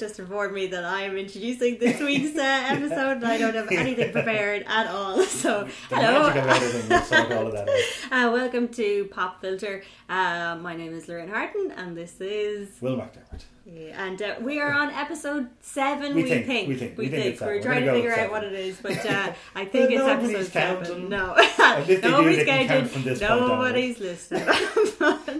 So, hello. Will has just informed me that I am introducing this week's uh, episode and I don't have anything prepared at all. So, The hello. magic of editing will sort all of that. Uh, welcome to Pop Filter. Uh, my name is Lorraine Harton and this is. Will McDermott. Yeah, and uh, we are on episode seven. We We, think, think, we think, we think it's We're seven. We're trying to figure out what it is, but uh, I think it's episode seven. counting. No, if they do, nobody's they can count counting. from this point onwards. Nobody's listening.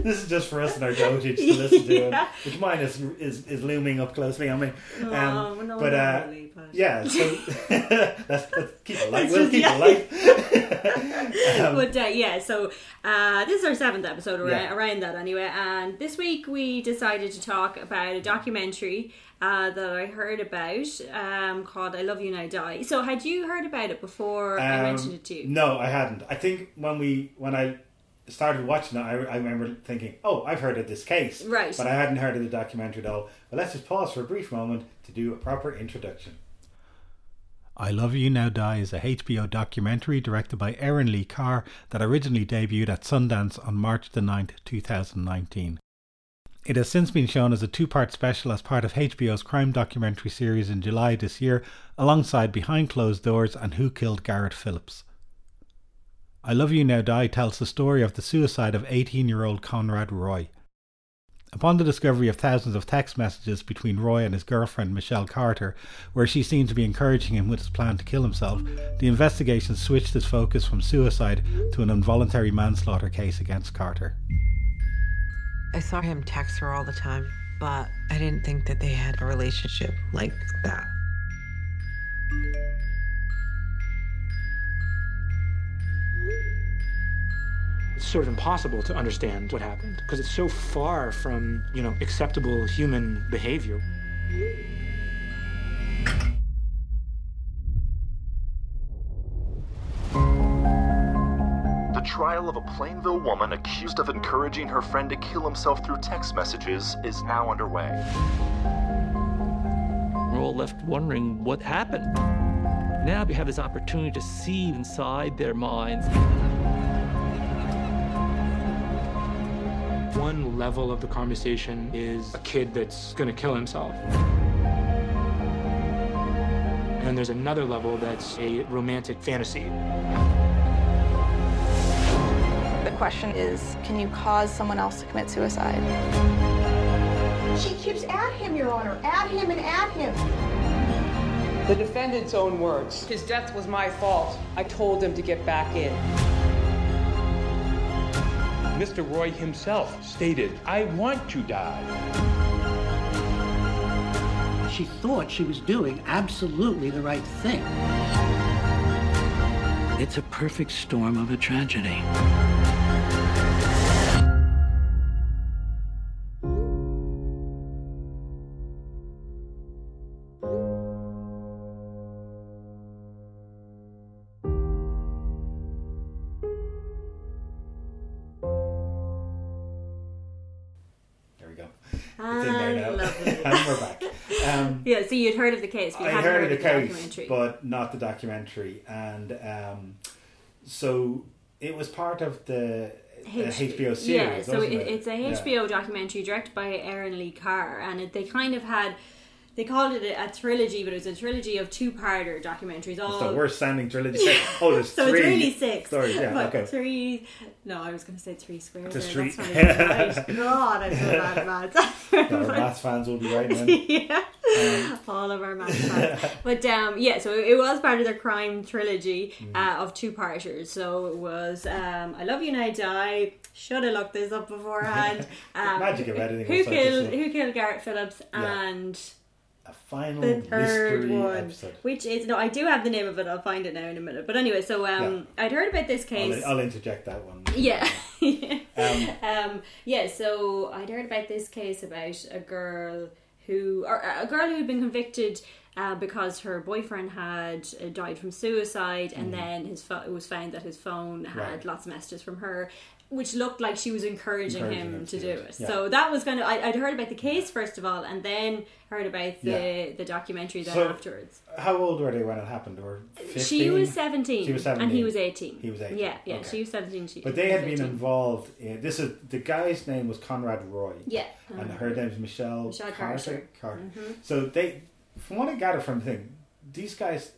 This is just for us and our dotage to listen to, Yeah. which mine is, is is looming up closely on me. no, Um, no, but uh, really, but- yeah, so let's, let's keep it light. It's We'll just- keep yeah. it light. um, but uh, yeah, so uh, this is our seventh episode around, Yeah. around that anyway. And this week we decided to talk about a documentary uh, that I heard about um, called "I Love You Now Die." So had you heard about it before I Um, mentioned it to you? No, I hadn't. I think when we when I started watching it, I, I remember thinking, "Oh, I've heard of this case," Right. But I hadn't heard of the documentary at all. But let's just pause for a brief moment to do a proper introduction. I Love You Now Die is a HBO documentary directed by Erin Lee Carr that originally debuted at Sundance on March the 9th, 2019. It has since been shown as a two part special as part of HBO's crime documentary series in July this year, alongside Behind Closed Doors and Who Killed Garrett Phillips. I Love You Now Die tells the story of the suicide of 18 year old Conrad Roy. Upon the discovery of thousands of text messages between Roy and his girlfriend Michelle Carter, where she seemed to be encouraging him with his plan to kill himself, the investigation switched its focus from suicide to an involuntary manslaughter case against Carter. I saw him text her all the time, but I didn't think that they had a relationship like that. It's sort of impossible to understand what happened because it's so far from, you know, acceptable human behavior. Trial of a Plainville woman accused of encouraging her friend to kill himself through text messages is now underway. We're all left wondering what happened. Now we have this opportunity to see inside their minds. One level of the conversation is a kid that's going to kill himself. And then there's another level that's a romantic fantasy. The question is, can you cause someone else to commit suicide? She keeps at him, Your Honor. At him and at him. The defendant's own words. His death was my fault. I told him to get back in. Mr. Roy himself stated, I want to die. She thought she was doing absolutely the right thing. It's a perfect storm of a tragedy. It's in there now. and we're back. Um, Yeah, so you'd heard of the case, but you I hadn't heard of the case, documentary. but not the documentary. And um, so it was part of the uh, HBO series. Yeah, so it, it? it's a Yeah. HBO documentary directed by Erin Lee Carr, and it, they kind of had. They called it a, a trilogy, but it was a trilogy of two-parter documentaries. All It's the worst sounding trilogy. Oh, there's so three. it's really six. Sorry, yeah, but okay. three. No, I was going to say three squares. There, three. That's right. God, I'm so bad at maths. Our maths fans will be right then. yeah, all of our maths fans. But um, yeah, so it was part of their crime trilogy Mm-hmm. uh, of two parters. So it was um, "I Love You and I Die." Should have looked this up beforehand. Um, Magic of editing Who will sort this killed. Who killed Garrett Phillips Yeah. and A final the third mystery one, episode. which is no, I do have the name of it. I'll find it now in a minute. But anyway, so um, I'd heard about this case. I'll, I'll interject that one. Yeah. Um, um, yeah, so I'd heard about this case about a girl who, or a girl who had been convicted uh, because her boyfriend had uh, died from suicide, and then his pho- it was found that his phone had Mm. Right. lots of messages from her. Which looked like she was encouraging, Encouraging him, to to do it. it, yeah. So that was kind of I, I'd heard about the case first of all, and then heard about the Yeah. the documentary then So- afterwards. How old were they when it happened? 15? She was seventeen. She was 17. and he was eighteen. He was 18. Yeah, yeah. Okay. She was seventeen. She, But they had been 18. involved in this is the guy's name was Conrad Roy. Yeah. And Uh, her name's Michelle, Michelle Carter. Carter. Carter. Mhm. So they from what I gather from the thing, these guys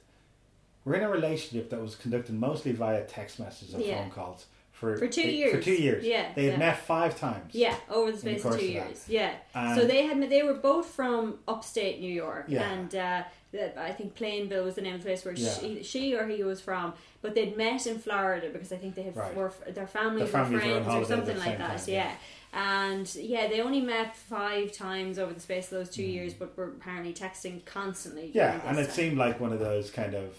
were in a relationship that was conducted mostly via text messages and Yeah. phone calls for For two For years. two years. Yeah, They had yeah. met five times. Yeah, over the space of two of that. years. Yeah. And- so they had met- they were both from upstate New York, Yeah. and uh, I think Plainville was the name of the place where Yeah. she, she or he was from. But they'd met in Florida because I think they had Right. were their families, Their families were friends or something like that. time, yeah. yeah. And yeah, they only met five times over the space of those two Mm. years, but were apparently texting constantly. Yeah, and it time. seemed like one of those kind of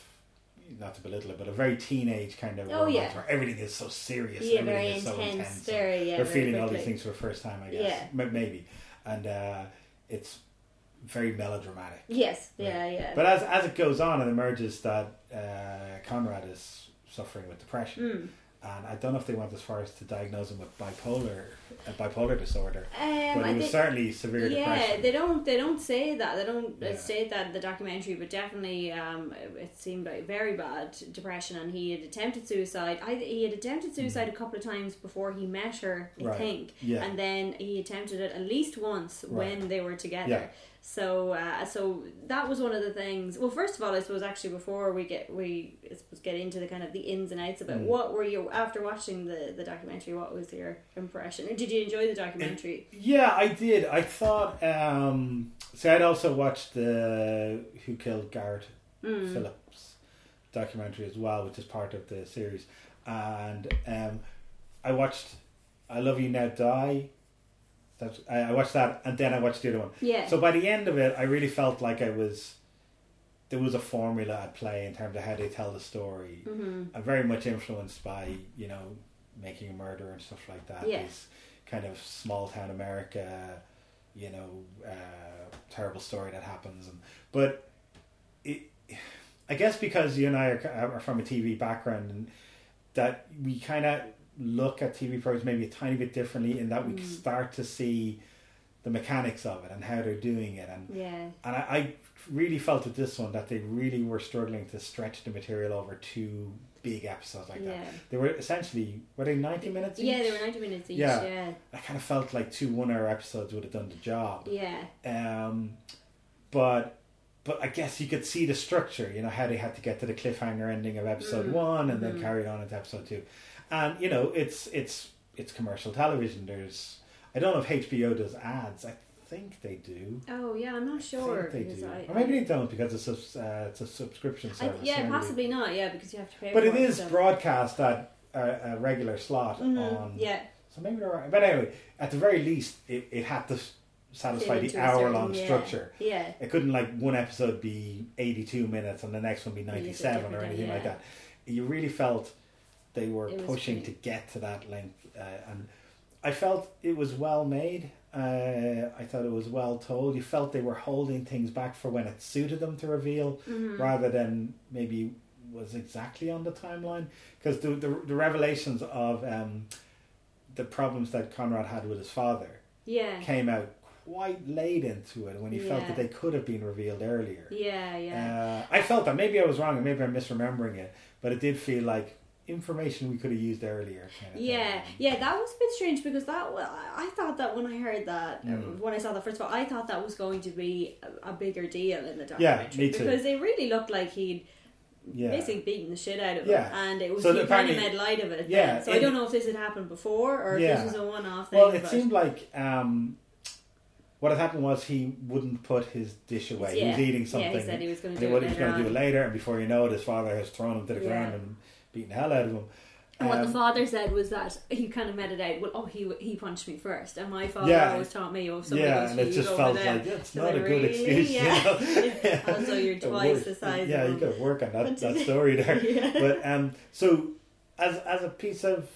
not to belittle it, but a very teenage kind of Oh, yeah. where everything is so serious. Yeah, everything is so intense, intense. very, yeah, They're feeling all these things for the first time, I guess. Yeah. Maybe, and uh, it's very melodramatic. Yes, yeah, yeah. But as as it goes on, it emerges that uh, Conrad is suffering with depression, Mm. And I don't know if they went as far as to diagnose him with bipolar uh, bipolar disorder, Um, but it was certainly severe yeah, depression. they don't they don't say that they don't uh Yeah. state that in the documentary, but definitely um, it seemed like very bad depression, and he had attempted suicide. I, he had attempted suicide a couple of times before he met her, I Mm. Right. think, Yeah. and then he attempted it at least once Right. when they were together. Yeah. So, uh, so that was one of the things. Well, first of all, I suppose actually before we get we I suppose get into the kind of the ins and outs about Mm. what were you after watching the the documentary? What was your impression? Did you enjoy the documentary? Yeah, I did. I thought. Um, see, I'd also watched the Who Killed Garrett Mm. Phillips documentary as well, which is part of the series, and um, I watched I Love You Now Die. That's, I, I watched that, and then I watched the other one. Yeah. So by the end of it, I really felt like I was. There was a formula at play in terms of how they tell the story. Mhm. I'm very much influenced by you know making a murder and stuff like that. Yeah. Kind of small town America, you know, uh, terrible story that happens. And but it, I guess because you and I are, are from a TV background and that we kind of look at TV programs maybe a tiny bit differently in that we Mm. start to see the mechanics of it and how they're doing it and Yeah. and I, I really felt with this one that they really were struggling to stretch the material over two big episodes like Yeah. that. They were essentially were they ninety minutes? Each? Yeah, they were ninety minutes each. Yeah. Yeah, I kind of felt like two one-hour episodes would have done the job. yeah, Um, but but I guess you could see the structure. You know how they had to get to the cliffhanger ending of episode Mm, one and then mhm. carry on into episode two, and you know it's it's it's commercial television. There's I don't know if HBO does ads. I think they do. Oh yeah, I'm not I sure think they do. I, or maybe they don't because it's a, uh, it's a subscription I, service. yeah, maybe. possibly not. Yeah, because you have to pay. But it is broadcast at a, a regular slot Mhm, on. Yeah, So maybe they're right. But anyway, at the very least, it, it had to satisfy the hour long yeah, structure. yeah. It couldn't like one episode be 82 minutes and the next one be 97 or anything like that. You really felt they were pushing to get to that length. Uh, and I felt it was well made. Uh, I thought it was well told. You felt they were holding things back for when it suited them to reveal Mhm. rather than maybe was exactly on the timeline. Because the, the, the revelations of um, the problems that Conrad had with his father Yeah. came out quite late into it when he felt that they could have been revealed earlier. yeah, yeah. Uh, I felt that maybe I was wrong and maybe I'm misremembering it, but it did feel like information we could have used earlier. Kind of Yeah, thing. yeah, that was a bit strange because that I thought that when I heard that Mm. when I saw that first of all, I thought that was going to be a, a bigger deal in the Yeah, documentary me too. because it really looked like he'd Yeah. basically beaten the shit out of Yeah. him, and it was So he kind of made light of it. Yeah, then. so I don't know if this had happened before or if this was a one-off thing. Well, it seemed like um, what had happened was he wouldn't put his dish away. He was Yeah. eating Yeah, he something. said he was gonna and do he it was later going to do it later, and before you know it, his father has thrown him to the Yeah. ground and beaten the hell out of him. And what the Um, father said was that he kind of it out. Well, oh, he he punched me first, and my father Yeah. always taught me, oh, somebody yeah, and it just felt them. like it's not a like, good excuse. Yeah. You know? Also, you're twice the size Yeah, you got to work on that, that story there. Yeah. But um, so as as a piece of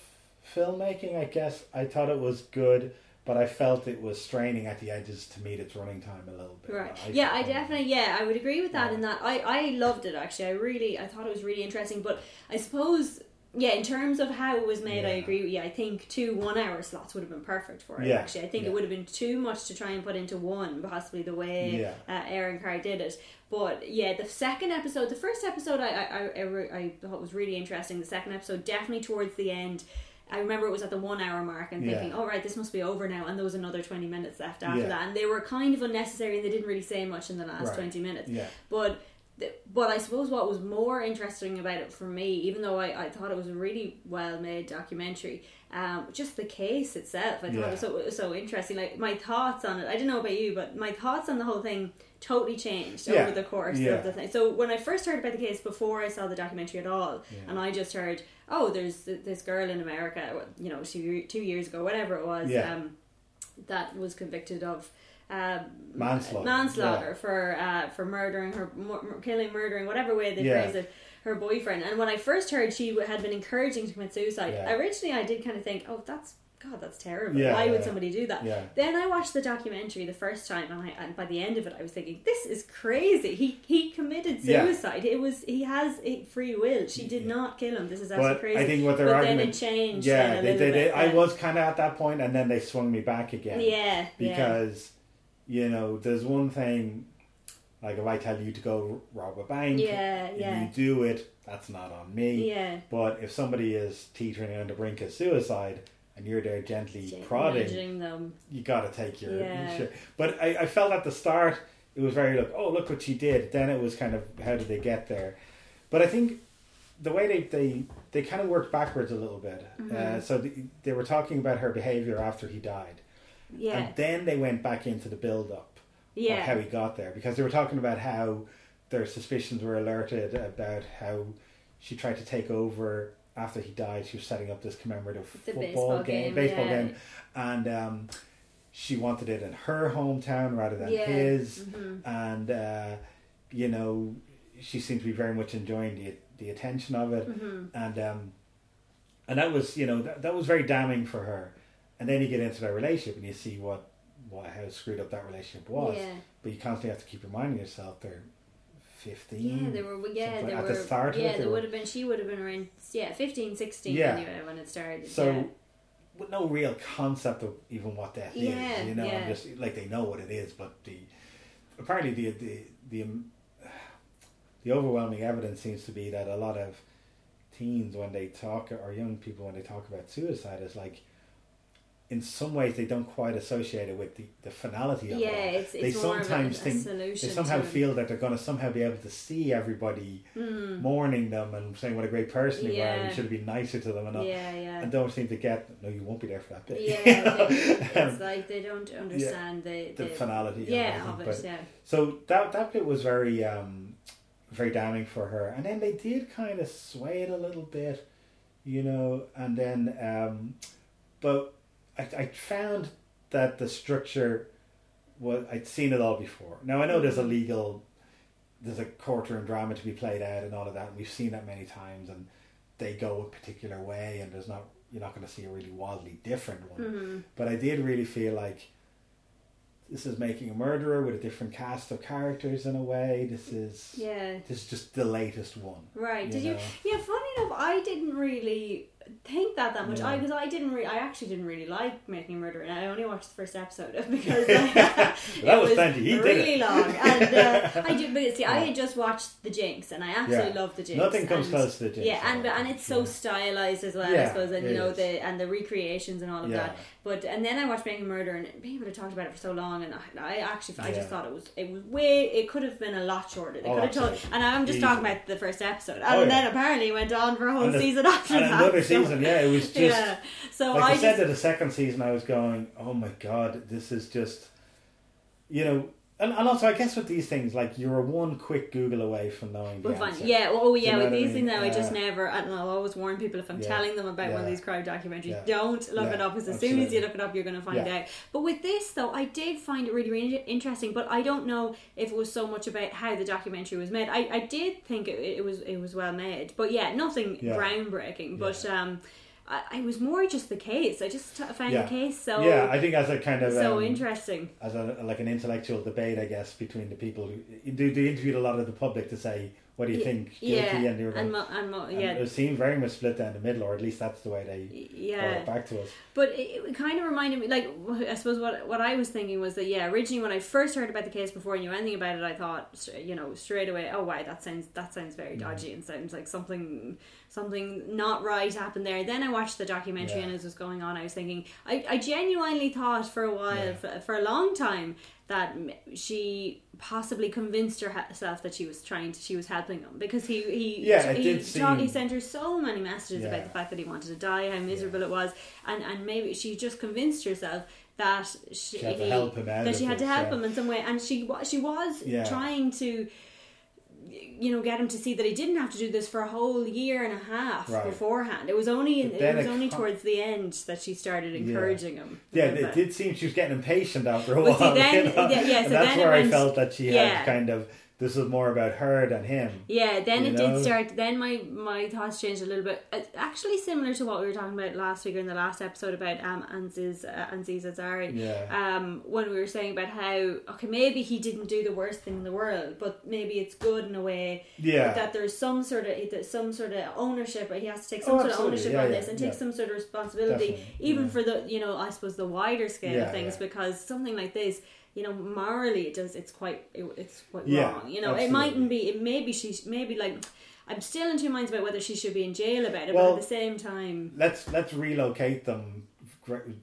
filmmaking, I guess I thought it was good, but I felt it was straining at the edges to meet its running time a little bit. Right. I yeah, I found- definitely. Yeah, I would agree with that. In that, I I loved it actually. I really, I thought it was really interesting. But I suppose Yeah, in terms of how it was made, I agree with you. I think two one hour slots would have been perfect for it. Yeah, Actually, I think yeah. it would have been too much to try and put into one, possibly the way Yeah. uh, Erin Carr did it. But yeah, the second episode, the first episode, I I, I, I, I thought was really interesting. The second episode, definitely towards the end. I remember it was at the one hour mark and thinking, Yeah. "All right, this must be over now." And there was another twenty minutes left after Yeah. that, and they were kind of unnecessary, and they didn't really say much in the last Right. twenty minutes. Yeah. But but I suppose what was more interesting about it for me, even though I, I thought it was a really well made documentary, um, just the case itself. I thought Yeah. it was so it was so interesting. Like my thoughts on it, I don't know about you, but my thoughts on the whole thing totally changed Yeah. over the course Yeah. of the thing. So when I first heard about the case before I saw the documentary at all, and I just heard, oh, there's this girl in America, you know, two two years ago, whatever it was, um, that was convicted of. Um, Manslaughter, manslaughter yeah. for uh, for murdering her, mur- killing, murdering, whatever way they Yeah. phrase it, her boyfriend. And when I first heard she had been encouraging to commit suicide, Yeah. originally I did kind of think, oh, that's God, that's terrible. Yeah, Why would somebody do that? Yeah. Then I watched the documentary the first time, and, I, and by the end of it, I was thinking, this is crazy. He he committed Yeah. suicide. It was he has free will. She did not kill him. This is absolutely But crazy. I think what their but argument, then it changed. Yeah, they, they, they, I was kind of at that point, and then they swung me back again. Yeah, yeah. because you know, there's one thing like if I tell you to go rob a bank, Yeah, and yeah. you do it, that's not on me. Yeah. But if somebody is teetering on the brink of suicide and you're there gently Gen- prodding, them. you got to take your, Yeah. But I, I felt at the start it was very like, oh look what she did. Then it was kind of how did they get there? But I think the way they they, they kind of worked backwards a little bit. Uh, Mhm. so the, they were talking about her behavior after he died, Yeah. and then they went back into the build up Yeah. of how he got there because they were talking about how their suspicions were alerted about how she tried to take over after he died. She was setting up this commemorative The football baseball game, game, baseball yeah. game, and um, she wanted it in her hometown rather than Yeah. his. Mhm. And uh, you know, she seemed to be very much enjoying the the attention of it, Mhm. and um, and that was you know that, that was very damning for her. And then you get into that relationship and you see what what how screwed up that relationship was. Yeah. But you constantly have to keep reminding yourself they're fifteen. Yeah, they were. Yeah, they at were. the start. of yeah, it, they there would have been. She would have been around. Yeah, 15, 16 Yeah. anyway when it started. So yeah. with no real concept of even what death Yeah, is, you know, yeah. and just like they know what it is, but the apparently the the the um, the overwhelming evidence seems to be that a lot of teens when they talk or young people when they talk about suicide is like in some ways they don't quite associate it with the, the finality of Yeah, it. it's- they it's more of a- sometimes a think solution they somehow feel that they're going to somehow be able to see everybody Mm. mourning them and saying what a great person they were. Yeah. and We should have been nicer to them and all. Yeah, yeah. And don't seem to get no, you won't be there for that bit. Yeah, they- Um, it's like they don't understand the, the finality of I Yeah, of it. Yeah. So that that bit was very um, very damning for her, and then they did kind of sway it a little bit, you know, and then um, but I, I found that the structure was I'd seen it all before. Now I know there's a Mm-hmm. legal, there's a courtroom drama to be played out and all of that. And we've seen that many times, and they go a particular way, and there's not you're not going to see a really wildly different one. Mhm. But I did really feel like this is making a murderer with a different cast of characters in a way. This is Yeah. this is just the latest one. Right. Did know? you? Yeah. Funny enough, I didn't really think that that much. Yeah. I because I didn't really. I actually didn't really like Making a Murderer, and I only watched the first episode of because like, That it was did really long. And uh, I did. But see, I had just watched The Jinx, and I absolutely Yeah. love The Jinx. Nothing comes and- close to The Jinx, Yeah, and though. and it's so stylized as well. I suppose, and you know is. the and the recreations and all of Yeah. that. But and then I watched Making a Murder, and people had talked about it for so long, and I, I actually I just thought it was it was way it could have been a lot shorter. They Oh, could have told, and I'm just Easily. talking about the first episode, and Oh, yeah. then apparently went on for a whole And season after that. Season, yeah, it was just yeah. So like I I, said just to the second season, I was going, "Oh my god, this is just," you know. And, and also, I guess with these things, like you're one quick Google away from knowing the answer. Yeah, oh Do you yeah, know with what I these mean? things now, I just never, I don't know, I always warn people if I'm Yeah. telling them about one of these crime documentaries, Yeah. don't look Yeah, it up because as soon as you look it up, you're going to find Yeah. out. But with this, though, I did find it really, really interesting, but I don't know if it was so much about how the documentary was made. I, I did think it, it was it was well made, but yeah, nothing Yeah. groundbreaking. But um, I, I was more just the case. I just t- found Yeah. the case so yeah, I think as a kind of so um, interesting. as a like an intellectual debate, I guess, between the people who they, they interviewed a lot of the public to say what do you think? Guilty, yeah, and they were and mo- and mo- and yeah. it seemed very much split down the middle, or at least that's the way they Yeah. brought it back to us. But it, it kind of reminded me, like, I suppose what what I was thinking was that, yeah, originally when I first heard about the case before I knew anything about it, I thought, you know, straight away, oh, wow, that sounds that sounds very mm-hmm. dodgy and sounds like something something not right happened there. Then I watched the documentary Yeah. and as it was going on, I was thinking, I, I genuinely thought for a while, for, for a long time, that she possibly convinced herself that she was trying to, she was helping him because he he Yeah, he, did talk- he sent her so many messages Yeah. about the fact that he wanted to die, how miserable it was, and and maybe she just convinced herself that she, She had to he- help him out that she had to help yeah. him in some way, and she she was Yeah. trying to. You know, get him to see that he didn't have to do this for a whole year and a half Right. beforehand. It was only in, it was only com- towards the end that she started encouraging him. Yeah, it did seem she was getting impatient after a Well, while. see, then- you know? yeah, yeah, so and that's where I felt that she yeah. had kind of this was more about her than him. Yeah, then it know? did start. Then my my thoughts changed a little bit. It's actually similar to what we were talking about last week or in the last episode about um Anziz uh, Anziz Ansari. Yeah. Um, when we were saying about how okay maybe he didn't do the worst thing in the world, but maybe it's good in a way. Yeah. That there's some sort of some sort of ownership. He has to take some Oh, sort of ownership Yeah, on yeah, this and yeah. take some sort of responsibility, Definitely, even for the you know I suppose the wider scale of things because something like this. You know, morally, it does. It's quite. It, it's quite Yeah, wrong. You know, it mightn't be. It maybe she. Maybe like. I'm still in two minds about whether she should be in jail about it, Well- but at the same time, Let's let's relocate them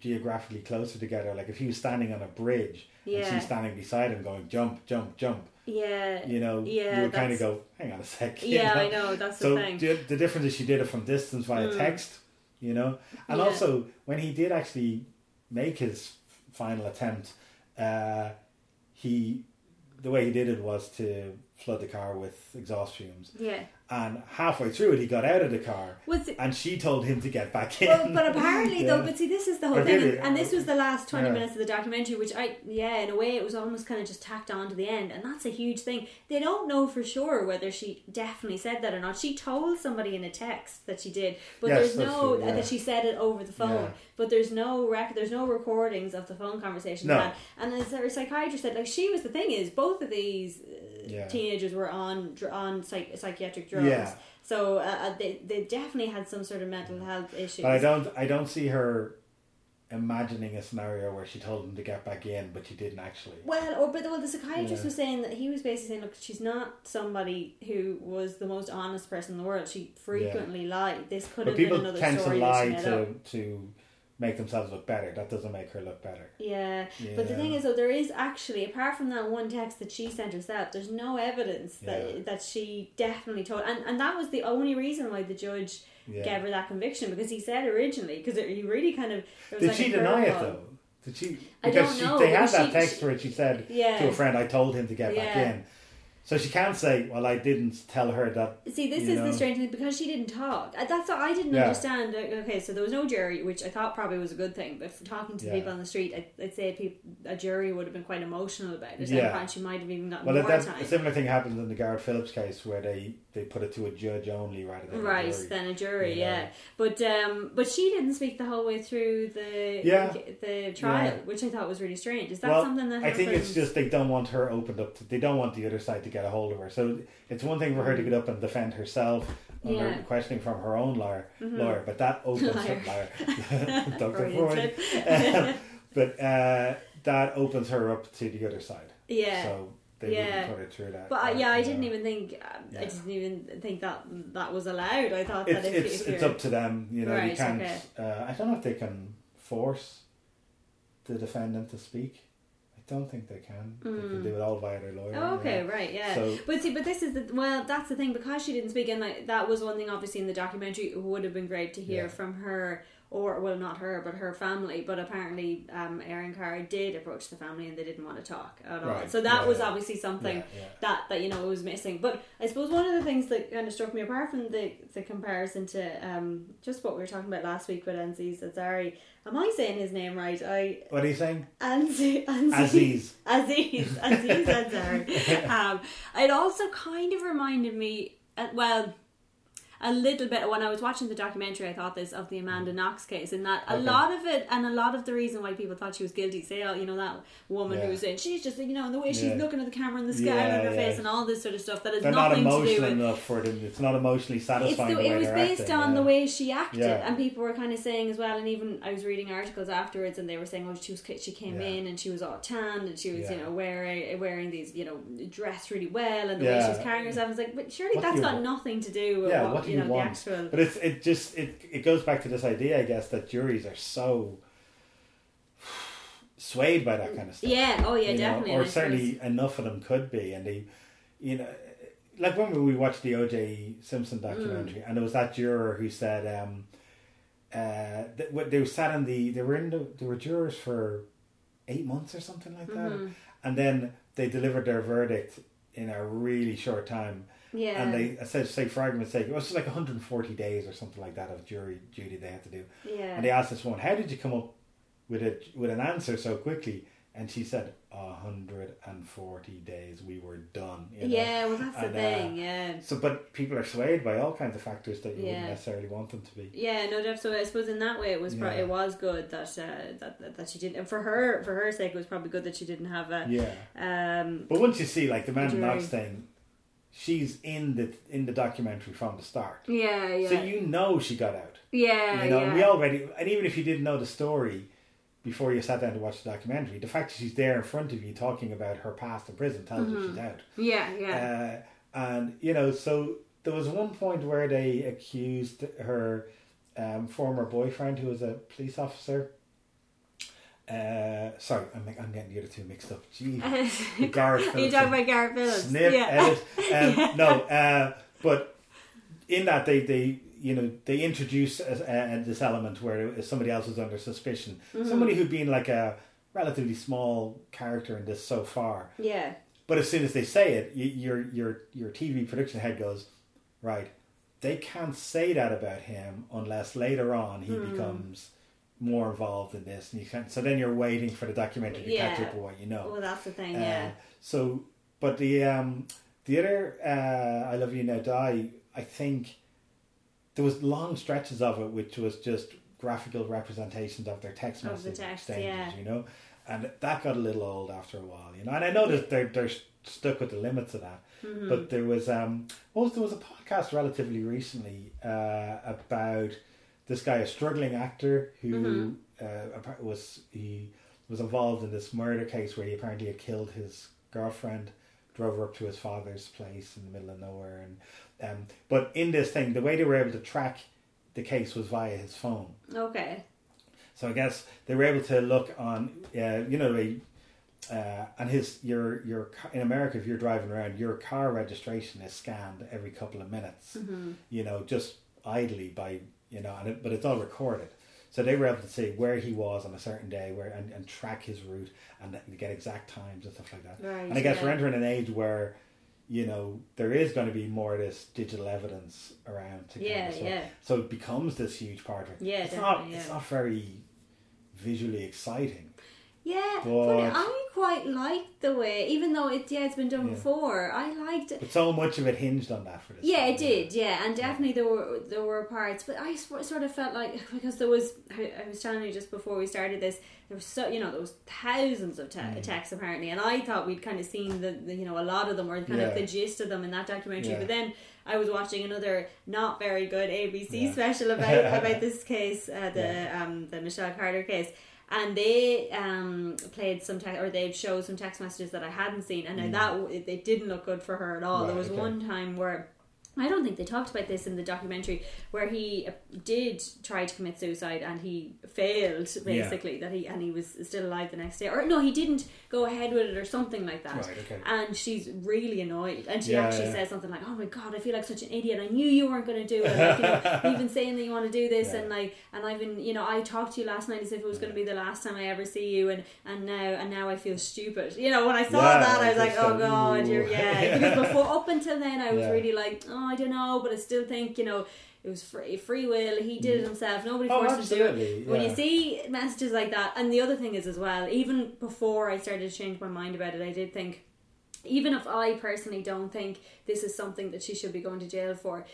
geographically closer together. Like if he was standing on a bridge and Yeah. she's standing beside him, going jump, jump, jump. yeah, You know, yeah, you would kind of go, hang on a sec. Yeah, know? I know, that's the so thing. The, the difference is she did it from distance via Mm. text. You know, and Yeah. also when he did actually make his final attempt, uh, he the way he did it was to flood the car with exhaust fumes. yeah. And halfway through it, he got out of the car, Was it- and she told him to get back in. Well, but apparently Yeah. though, but see, this is the whole Or thing, and, this was the last twenty Yeah. minutes of the documentary, which I, yeah, in a way, it was almost kind of just tacked on to the end, and that's a huge thing. They don't know for sure whether she definitely said that or not. She told somebody in a text that she did, but Yes, there's no true, yeah. that she said it over the phone. But there's no rec- there's no recordings of the phone conversation. No. And as her psychiatrist said, like she was the thing is both of these Yeah. teenagers were on on psych- psychiatric drugs. Yeah. So uh, uh, they they definitely had some sort of mental health issues. But I don't, I don't see her imagining a scenario where she told him to get back in, but she didn't actually. Well, or but well, the psychiatrist Yeah. was saying that he was basically saying, look, she's not somebody who was the most honest person in the world. She frequently lied. This could But have been people another tend to story that lie to to make themselves look better. That doesn't make her look better. Yeah. but the thing is, though, there is actually, apart from that one text that she sent herself, there's no evidence Yeah. that that she definitely told, and and that was the only reason why the judge Yeah. gave her that conviction because he said originally because he really kind of it was Did like she deny it though? Did she? I Because don't she, know, they but had that she- text she- where she said Yeah. to a friend, "I told him to get back in." So she can't say, "Well, I didn't tell her that." See, this is know. the strange thing because she didn't talk. Uh, That's what I didn't Yeah. understand. Okay, so there was no jury, which I thought probably was a good thing. But for talking to Yeah. people on the street, I, I'd say a jury would have been quite emotional about it. Yeah. and she might have even gotten Well, more that, time. a similar thing happened in the Garrett Phillips case where they they put it to a judge only rather than Right, a jury. then a jury, You know. yeah. But um, but she didn't speak the whole way through the Yeah. the trial, Yeah. which I thought was really strange. Is that well, something that I think it's just they don't want her opened up. To, they don't want the other side to get a hold of her. So it's one thing for her to get up and defend herself under Yeah. questioning from her own lawyer, Mhm. lawyer, but that opens Liar. up Dr. Freudian Freud. slip. but uh, that opens her up to the other side. Yeah. So they yeah. put her through that. But Uh, yeah, I didn't know. even think um, I didn't even think that that was allowed. I thought It's that if, it's if it's up to them. You know, you can't. okay. Uh, I don't know if they can force the defendant to speak. I don't think they can. They can Mm. do it all via their lawyer. Oh, okay, know. right, yeah. So but see, but this is the well, that's the thing because she didn't speak, and like that was one thing. Obviously, in the documentary, it would have been great to hear Yeah. from her, or well, not her, but her family. But apparently, um, Erin Carr did approach the family, and they didn't want to talk at all. Right, So that yeah, was yeah. obviously something Yeah, that that you know was missing. But I suppose one of the things that kind of struck me, apart from the the comparison to um just what we were talking about last week with Aziz Ansari. Am I saying his name right? I what are you saying? Anzi, Anzi, Aziz. Aziz, Aziz Ansari. um, it also kind of reminded me, uh, well, a little bit when I was watching the documentary. I thought this of the Amanda mm. Knox case, and that a Okay. lot of it, and a lot of the reason why people thought she was guilty. Say, oh, you know that woman Yeah. who's in, she's just you know, the way she's Yeah. looking at the camera and the scowl Yeah, on her face and all this sort of stuff that has They're not nothing to do emotional with. enough for them. It's not emotionally satisfying. the, it was based acting, on the way she acted, and people were kind of saying as well. And even I was reading articles afterwards, and they were saying, "Oh, she was she came in and she was all tanned, and she was you know wearing wearing these you know dressed really well, and the way she was carrying herself." I was like, "But surely What that's got want? nothing to do with what, what you know want? actual." But it's it just it it goes back to this idea, I guess, that juries are so swayed by that kind of stuff. Yeah, oh yeah, you know, definitely. or certainly enough of them could be, and they, you know, like when we watched the O.J. Simpson documentary, Mm. and it was that juror who said, um, uh, that what they sat in the they were in the they were jurors for eight months or something like that, Mhm. and then they delivered their verdict in a really short time. Yeah. And they said, say for argument's sake, it was like 140 days or something like that of jury duty they had to do. Yeah. And they asked this one, "How did you come up with a with an answer so quickly?" And she said, "140 days. We were done." you know? Yeah, well, that's the And, uh, thing, yeah. So, but people are swayed by all kinds of factors that you Yeah. wouldn't necessarily want them to be. Yeah, no doubt. So I suppose in that way, it was pro- Yeah. it was good that, uh, that that that she didn't. and for her for her sake, it was probably good that she didn't have a Yeah. Um, But once you see like the Man. Knox thing, she's in the in the documentary from the start. Yeah, yeah. So you know she got out. Yeah, You know, yeah. we already, and even if you didn't know the story before you sat down to watch the documentary, the fact that she's there in front of you talking about her past in prison tells you Mhm. she's out. Yeah, yeah. Uh, and you know, so there was one point where they accused her um, former boyfriend, who was a police officer. Uh, sorry, I'm, I'm getting the other two mixed up. Gee, the Garrett You talking about Garrett Phillips? Snip, Yeah. edit. Um, Yeah. No, uh, but in that they, they you know they introduce uh, uh, this element where somebody else is under suspicion, Mhm. somebody who'd been like a relatively small character in this so far. Yeah. But as soon as they say it, you, your your your TV production head goes, right. They can't say that about him unless later on he Hmm. becomes more involved in this, and you can. So then you're waiting for the documentary to catch up with what you know. Well, that's the thing. Uh, Yeah. So, but the um, the other uh, "I Love You Now Die," I think there was long stretches of it which was just graphical representations of their text Of the text, exchanges, yeah. you know, and that got a little old after a while, you know. And I know that they're they're stuck with the limits of that, Mhm. but there was um, what was there was a podcast relatively recently uh, about this guy, a struggling actor who Mhm. uh, was he was involved in this murder case where he apparently had killed his girlfriend, drove her up to his father's place in the middle of nowhere, and um, but in this thing, the way they were able to track the case was via his phone. Okay. So I guess they were able to look on, uh, you know, they, uh, and his your your in America if you're driving around, your car registration is scanned every couple of minutes. Mhm. You know, just idly by you know, and it, but it's all recorded. So they were able to see where he was on a certain day, where and, and track his route and get exact times and stuff like that. Right, and I guess yeah. we're entering an age where. You know, there is going to be more of this digital evidence around. To kind Yeah, of, yeah. so it becomes this huge part of it. Yeah, it's not. definitely, It's not very visually exciting. Yeah, but, I quite liked the way, even though it yeah it's been done Yeah. before. I liked it. But so much of it hinged on that for this. Yeah, it did. Yeah, and definitely there were there were parts, but I sort of felt like because there was I, I was telling you just before we started this, there was so you know there was thousands of te- Mm. texts apparently, and I thought we'd kind of seen the, the you know a lot of them or kind of the gist of them in that documentary, Yeah. but then. I was watching another not very good ABC Yeah. special about about this case, uh, the um, the Michelle Carter case, and they um, played some text or they showed some text messages that I hadn't seen, and Mm. that it, didn't look good for her at all. there was okay. one time where I don't think they talked about this in the documentary where he uh, did try to commit suicide and he failed basically that he and he was still alive the next day. Or no he didn't go ahead with it or something like that. Right, okay. and she's really annoyed. And she Yeah, actually yeah. says something like oh my god I feel like such an idiot. I knew you weren't going to do it. Like, you know, you've been saying that you want to do this Yeah. and like and I've been you know I talked to you last night as if it was going to be the last time I ever see you and and now and now I feel stupid. You know when I saw Yeah, that I was like oh god you're yeah. Because before up until then I was Yeah. really like oh I don't know but I still think you know it was free, free will. He did it himself. Nobody Oh, forced him to do it. when you see messages like that and the other thing is as well even before I started to change my mind about it I did think even if I personally don't think this is something that she should be going to jail for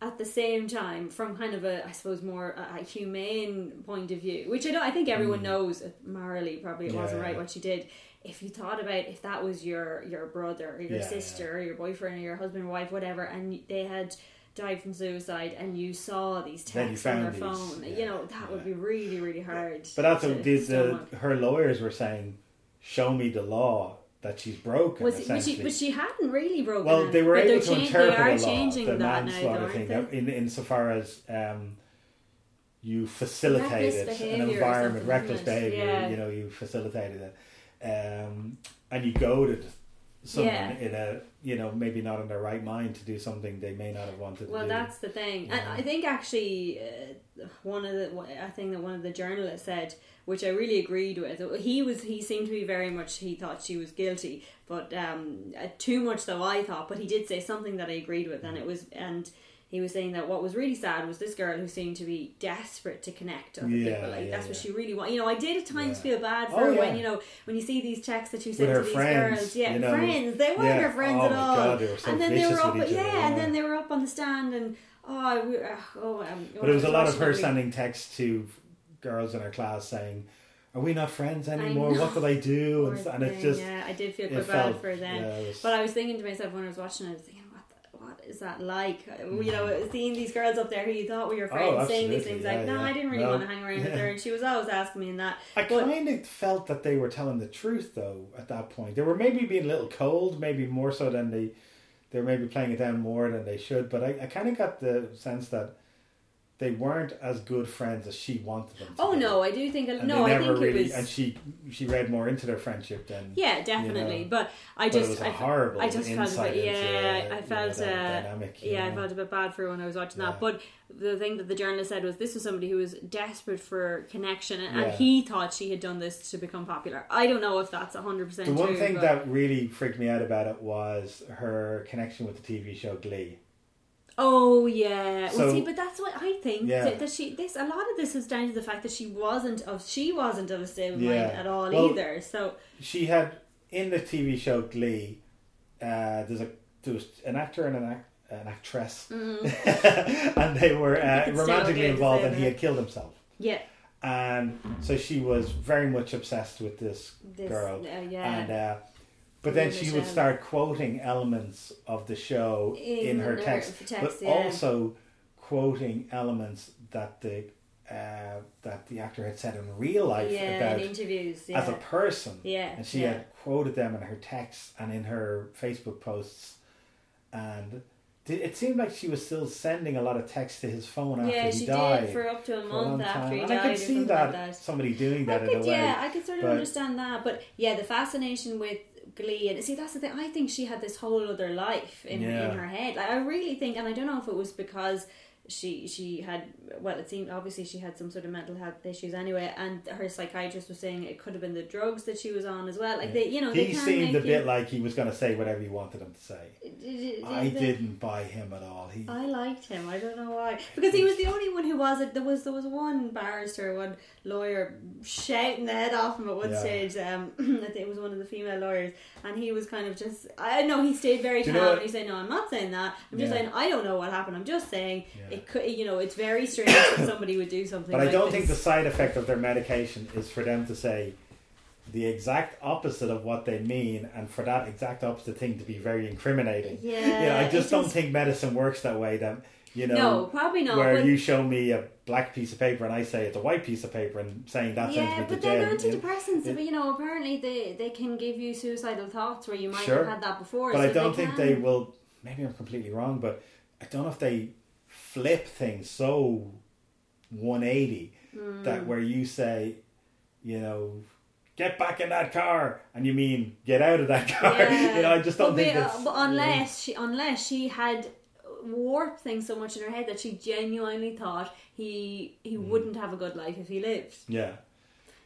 at the same time, from kind of a, I suppose, more a, a humane point of view, which I don't, I think everyone knows uh, morally probably it wasn't Mm. Right what she did. If you thought about if that was your your brother or your Yeah, sister or your boyfriend or your husband or wife, whatever, and they had died from suicide, and you saw these texts on their these, phone, yeah, you know that would be really really hard. But that's what the, stomach. the, her lawyers were saying. Show me the law that she's broken. Was it, but, she, essentially. but she hadn't really broken. well, they were But able to chan- interpret They are the law, changing the that now, manslaughter though, thing, they? in insofar as um, you facilitated an environment, reckless behavior. Yeah. You know, you facilitated it, um, and you goaded someone Yeah. in a you know maybe not in their right mind to do something they may not have wanted Well, to do. that's the thing, and I think actually uh, one of the I think that one of the journalists said, which I really agreed with. He was he seemed to be very much he thought she was guilty, but um, uh, too much though I thought. But he did say something that I agreed with, and it was and. He was saying that what was really sad was this girl who seemed to be desperate to connect with Yeah, people. Like yeah, that's what she really wanted. You know, I did at times Yeah. feel bad for Oh, her yeah. when you know when you see these texts that you send to these friends, girls. Yeah, you know, friends. They weren't yeah. her friends Oh at all. God, they were so and then they were up, yeah, and then they were up on the stand and oh, we, uh, oh um, But it was a lot of her we- sending texts to girls in her class saying, "Are we not friends anymore? What did I do?" And, and it's just yeah, I did feel quite bad felt- for them. yeah, it was- But I was thinking to myself when I was watching it, I was thinking, what, the, what is that like? Mm. You know, seeing these girls up there who you thought were your Oh, friends saying these things like, no, yeah. I didn't really No. want to hang around with her, and she was always asking me in that. I kind of felt that they were telling the truth though at that point. They were maybe being a little cold, maybe more so than they they were maybe playing it down more than they should. But I, I kind of got the sense that they weren't as good friends as she wanted them to Oh be. no, I do think And no, they I never think really, it was. and she she read more into their friendship than Yeah, definitely. you know. But I But it just, was a I, horrible I just felt a insight bit, into, yeah, you I know, felt, that uh, dynamic, you yeah, I know. felt a bit bad for her when I was watching that. But the thing that the journalist said was this was somebody who was desperate for connection, and, and he thought she had done this to become popular. I don't know if that's hundred percent The true. one thing but- that really freaked me out about it was her connection with the TV show Glee. Oh yeah. So- well, see, but that's what I think. Yeah. That, that she this a lot of this is down to the fact that she wasn't of she wasn't of a stable Yeah. mind at all Well, either. So She had in the TV show Glee. Uh, there's a there was an actor and an, act, an actress, and they were uh, romantically involved, and he had killed himself. yeah, And so she was very much obsessed with this, This- girl. uh, yeah. And uh, but then she would start quoting elements of the show in, In her her text, text, but yeah. also quoting elements that the uh, that the actor had said in real life yeah, about in interviews. Yeah. as a person. Yeah, And she had quoted them in her texts and in her Facebook posts. And it seemed like she was still sending a lot of texts to his phone after Yeah, he she died. did for up to a month after he and died I could see that, like that. somebody doing that I in a way. yeah, I could sort of but- understand that, but yeah, the fascination with Glee and see that's the thing. I think she had this whole other life in Yeah. in her head. Like I really think, and I don't know if it was because she she had well, it seemed obviously she had some sort of mental health issues anyway, and her psychiatrist was saying it could have been the drugs that she was on as well. Like they, you know, he seemed a you, bit like he was going to say whatever you wanted him to say. Did- I did they- didn't buy him at all. He I liked him. I don't know why. Because he was the only one who was. There was there was one barrister, one lawyer shouting the head off him at one Yeah. stage. Um, I think it was one of the female lawyers, and he was kind of just. I know he stayed very calm. you know he said, "No, I'm not saying that. I'm just Yeah. saying I don't know what happened. I'm just saying Yeah. it could. You know, it's very strange that somebody would do something. But I don't this. think the side effect of their medication is for them to say the exact opposite of what they mean and for that exact opposite thing to be very incriminating. Yeah, You know, I just don't just- think medicine works that way that you know No, probably not, Where but- you show me a black piece of paper and I say it's a white piece of paper and saying that yeah, but then jail. you know. antidepressants, It- you know, apparently they, they can give you suicidal thoughts where you might Sure. have had that before. But so I don't think can. they will. Maybe I'm completely wrong, but I don't know if they flip things so 180 Hmm. that where you say, you know, get back in that car, and you mean get out of that car. you know, I just don't but think may- it's. but unless she unless she had warped things so much in her head that she genuinely thought he he Hmm. wouldn't have a good life if he lived. yeah.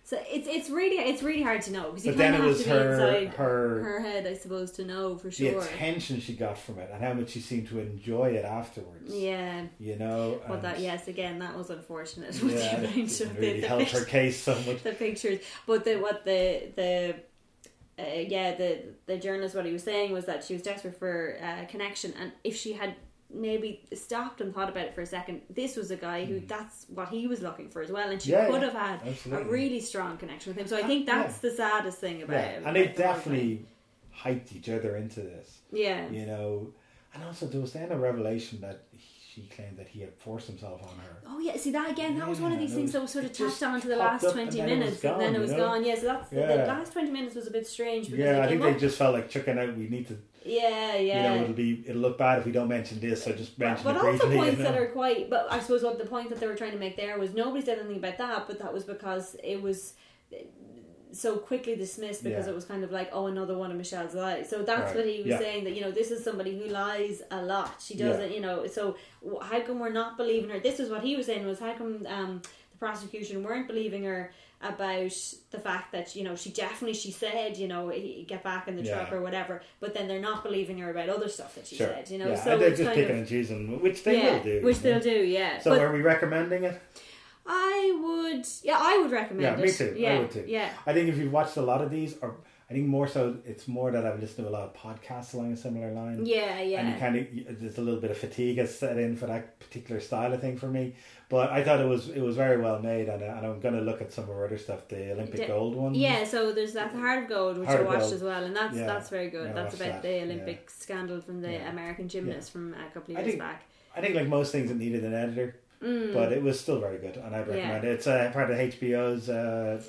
So it's it's really it's really hard to know because you kind of have to be inside her- her head, I suppose, to know for sure The attention she got from it and how much she seemed to enjoy it afterwards. Yeah. You know, But that yes, again, that was unfortunate. Yeah, with it the of really the, the her case so much. The pictures, but the what the the uh, yeah the the journalist what he was saying was that she was desperate for uh, connection, and if she had maybe stopped and thought about it for a second, this was a guy who that's what he was looking for as well, and she Hmm. Yeah, could yeah, have had absolutely. a really strong connection with him. So I think that's the saddest thing about Yeah, it. and they the definitely hyped each other into this. Yeah. You know, and also there was then a revelation that she claimed that he had forced himself on her. Oh yeah, see that again. That was one of these things was- that was sort of tacked on to the last twenty and then it was minutes, and then it was you know? gone. Yeah, so that's the, last twenty minutes was a bit strange. Because Yeah, I think they just felt like checking out. We need to, Yeah, you yeah. know, it'll be it'll look bad if we don't mention this. So just mention but it also briefly. points you know? that are quite. But I suppose what the point that they were trying to make there was nobody said anything about that, but that was because it was so quickly dismissed because Yeah. it was kind of like oh another one of Michelle's lies. So that's Right. what he was Yeah. saying that you know this is somebody who lies a lot. She doesn't you know. So how come we're not believing her? This is what he was saying was how come um, the prosecution weren't believing her about the fact that you know she definitely she said you know get back in the Yeah. truck or whatever, but then they're not believing her about other stuff that she Sure. said. You know, yeah. so and they're just picking of, and choosing, which they yeah, will do. which they'll do. Yeah. So but are we recommending it? I would, yeah, I would recommend Yeah, it. me too. Yeah, I would too. Yeah. I think if you've watched a lot of these, or I think more so, it's more that I've listened to a lot of podcasts along a similar line. Yeah, yeah. And you kind of there's a little bit of fatigue has set in for that particular style of thing for me. But I thought it was it was very well made, and, uh, and I'm going to look at some of her other stuff, the Olympic De- gold one. Yeah, so there's that Heart of Gold, which Heart I watched Gold. as well, and that's Yeah. that's very good. Yeah, that's about that, the yeah. Olympic scandal from the Yeah. American gymnast from a couple of I years think back. I think like most things, it needed an editor, Mm. but it was still very good, and I'd Yeah. recommend it. It's uh, part of HBO's uh,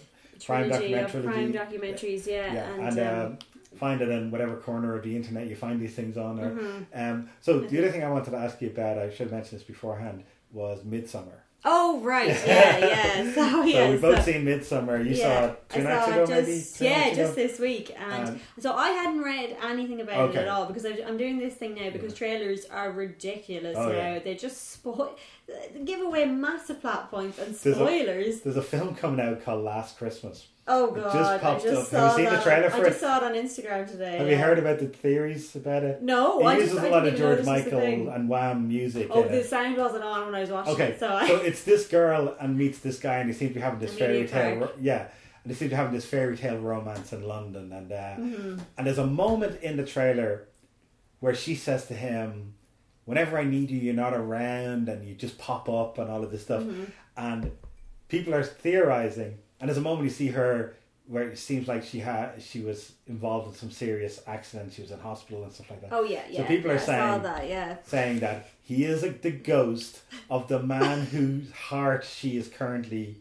Prime documentary. Prime documentaries, yeah, yeah, and, and, um, um, find it in whatever corner of the internet you find these things on. Or, Mhm. um, so the other thing I wanted to ask you about, I should have mentioned this beforehand, was Midsommar. Oh right, yeah, yeah. So So we've both so- seen Midsommar. You yeah, saw it two I nights ago, it maybe. just, yeah, just ago? this week, and Um, so I hadn't read anything about it at all because I, I'm doing this thing now because trailers are ridiculous Oh, now. yeah. They just spoil, give away massive plot points and There's a- spoilers. There's a film coming out called Last Christmas. Oh It god, just I popped just up. saw Have you seen the trailer for I it? just saw it on Instagram today. Have yeah. you heard about the theories about it? No, he I uses just- I a lot of George this was a Michael and Wham music. Oh, the it. sound wasn't on when I was watching Okay, it, so I. so it's this girl and meets this guy, and they seem to be having this fairy tale. Yeah, and they seem to have this fairy tale romance in London, and uh, Mhm. and there's a moment in the trailer where she says to him, "Whenever I need you, you're not around, and you just pop up, and all of this stuff." Mhm. And people are theorizing, and there's a moment you see her where it seems like she had she was involved in some serious accident. She was in hospital and stuff like that. Oh yeah, yeah. So people yeah, are saying that, yeah. saying that he is a, the ghost of the man whose heart she is currently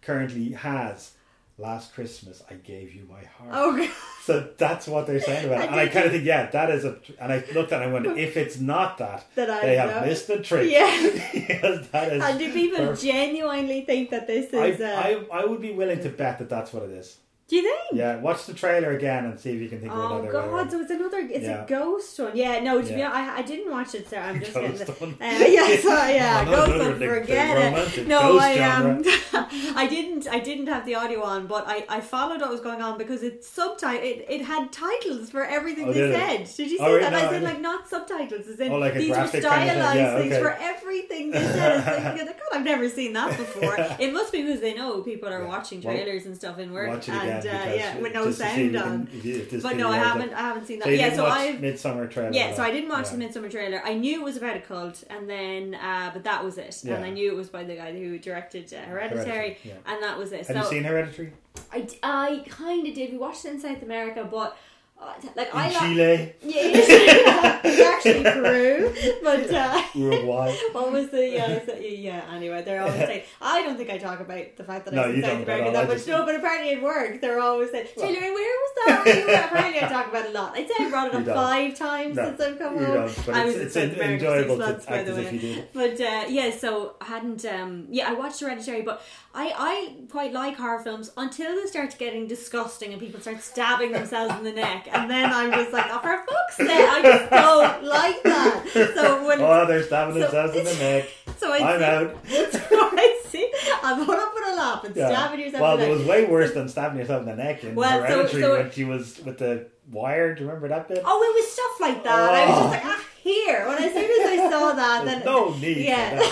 currently has. Last Christmas, I gave you my heart. Oh. So that's what they're saying about it, and I kind of think, yeah, that is a. And I looked at it and I went, if it's not that, That I they have know. missed the trick. Yeah. because that is. And do people perfect. genuinely think that this is? uh, I, I would be willing to bet that that's what it is. Do you think? Yeah, watch the trailer again and see if you can think of another. Oh. God! So it's another. It's Yeah. a ghost one. Yeah. No. To be honest, I, I didn't watch it, so I'm just Ghost getting. one. Uh, yeah. So yeah, Oh, ghost one. Forget it. No, ghost I um. I didn't. I didn't have the audio on, but I, I followed what was going on because it's subtitle. It, it had titles for everything Oh, they did it? said. Did you see Oh, that? No, I said didn't. like not subtitles. As in Oh, like a these were stylized kind of. Yeah, things for everything they said. Like, God, I've never seen that before. it must be because they know people are watching trailers and stuff in work, watch it and uh, yeah, with no just to see if sound you can- on. if you- if this But no, I haven't. it. I haven't seen that. So you yeah, didn't so watch I Midsommar trailer. yeah, so I didn't watch Yeah. the Midsommar trailer. I knew it was about a cult, and then uh, but that was it. Yeah. And I knew it was by the guy who directed uh, Hereditary, Hereditary, yeah. and that was it. Have so you seen Hereditary? I, I kind of did. We watched it in South America, but like In I Chile? Yeah, it's actually Peru, but uh, Uruguay. what was the yeah? so- yeah. Anyway, they're always saying I don't think I talk about the fact that No, I was you in South America that much. No, but apparently it work they're always saying, "Taylor, where was that?" Where you were?" apparently, I talk about it a lot. I'd say I brought it up five times No, since I've come home. I it's- was in it's South America enjoyable six to months, by the way. But uh, yeah, so I hadn't. Um, yeah, I watched Hereditary, but I I quite like horror films until they start getting disgusting and people start stabbing themselves in the neck, and then I'm just like, oh, for fuck's sake, I just don't like that. So when oh, they're stabbing so themselves in the neck. so I I'm see, out. so I see. I'm put up with a laugh and Yeah. stabbing yourself. Well, in the it neck. was way worse than stabbing yourself in the neck in Well, so- Hereditary so- when she was with the wire. Do you remember that bit? Oh, it was stuff like that. I was Oh. just like, ah, here. When as soon as I saw that, There's then no need Yeah,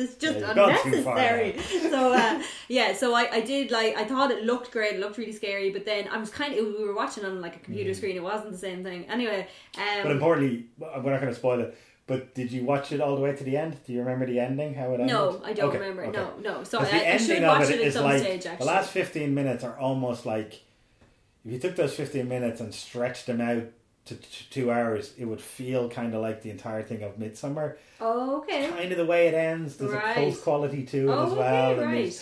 is just Yeah, you've gone too far unnecessary. So uh, yeah, so I, I did like I thought it looked great. It looked really scary, but then I was kind of we were watching on like a computer screen. It wasn't the same thing. Anyway, um, Mm. But importantly, we're not going to spoil it. But did you watch it all the way to the end? Do you remember the ending? How it ended? No, I don't Okay, remember. okay. No, no. So I, I should watch it, at some like stage. Actually, the last fifteen minutes are almost like if you took those fifteen minutes and stretched them out to t- two hours, it would feel kind of like the entire thing of Midsommar. Oh, okay. Kind of the way it ends. There's Right. a cult quality to it Oh, as well. okay, right.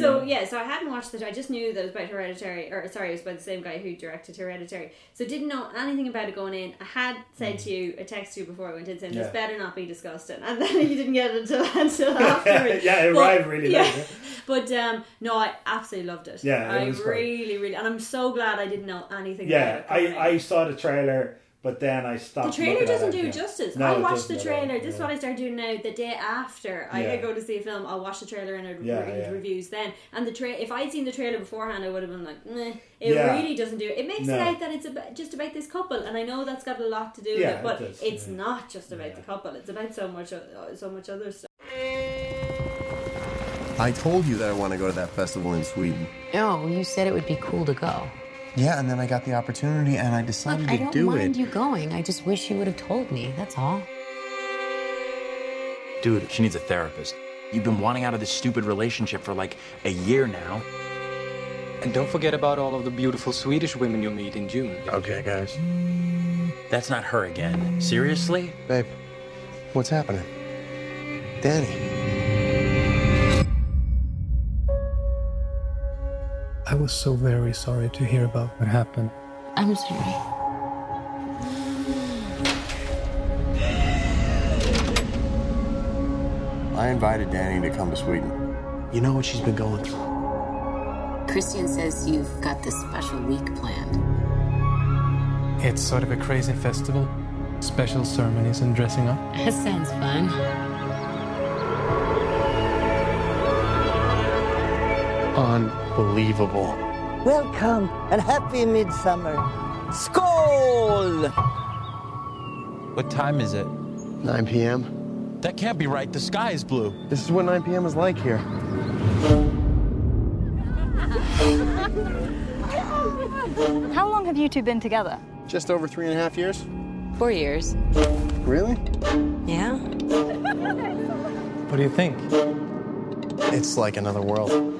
So know- yeah, so I hadn't watched it. I just knew that it was about Hereditary, or sorry, it was by the same guy who directed Hereditary. So didn't know anything about it going in. I had said to you, I texted you before I went in saying this Mm. Better not be disgusting, and then you didn't get it until until afterwards. Yeah, it But- arrived really late, yeah. But um, no, I absolutely loved it. Yeah, it I was great. really, really, and I'm so glad I didn't know anything. Yeah, about it coming in. I, I saw the trailer, but then I stopped. The stopped. trailer doesn't it, do yeah. justice. No, I it watched the doesn't all, trailer. This is what I start doing now. The day after I Yeah. go to see a film, I'll watch the trailer and I'd Yeah, read yeah. reviews then. And the tra- if I'd seen the trailer beforehand, I would have been like, Meh. It Yeah. really doesn't do it. It makes No. it out that it's about, just about this couple, and I know that's got a lot to do with Yeah, it, but it does, it's yeah. not just about the couple. It's about so much, so much other stuff. I told you that I want to go to that festival in Sweden. No, you said it would be cool to go. Yeah, and then I got the opportunity and I decided Look, I to don't do mind you going. I just wish you would have told me. That's all. Dude, she needs a therapist. You've been wanting out of this stupid relationship for like a year now. And don't forget about all of the beautiful Swedish women you'll meet in June. Okay, guys. That's not her again. Seriously? Babe, what's happening? Danny. Was so very sorry to hear about what happened. I'm sorry. I invited Danny to come to Sweden. You know what she's been going through. Christian says you've got this special week planned. It's sort of a crazy festival. Special ceremonies and dressing up. That sounds fun. Unbelievable. Welcome and happy midsummer. Skål! What time is it? 9 p.m. That can't be right. The sky is blue. This is what 9 p.m. is like here. How long have you two been together? Just over three and a half years. Four years. Really? Yeah? What do you think? It's like another world.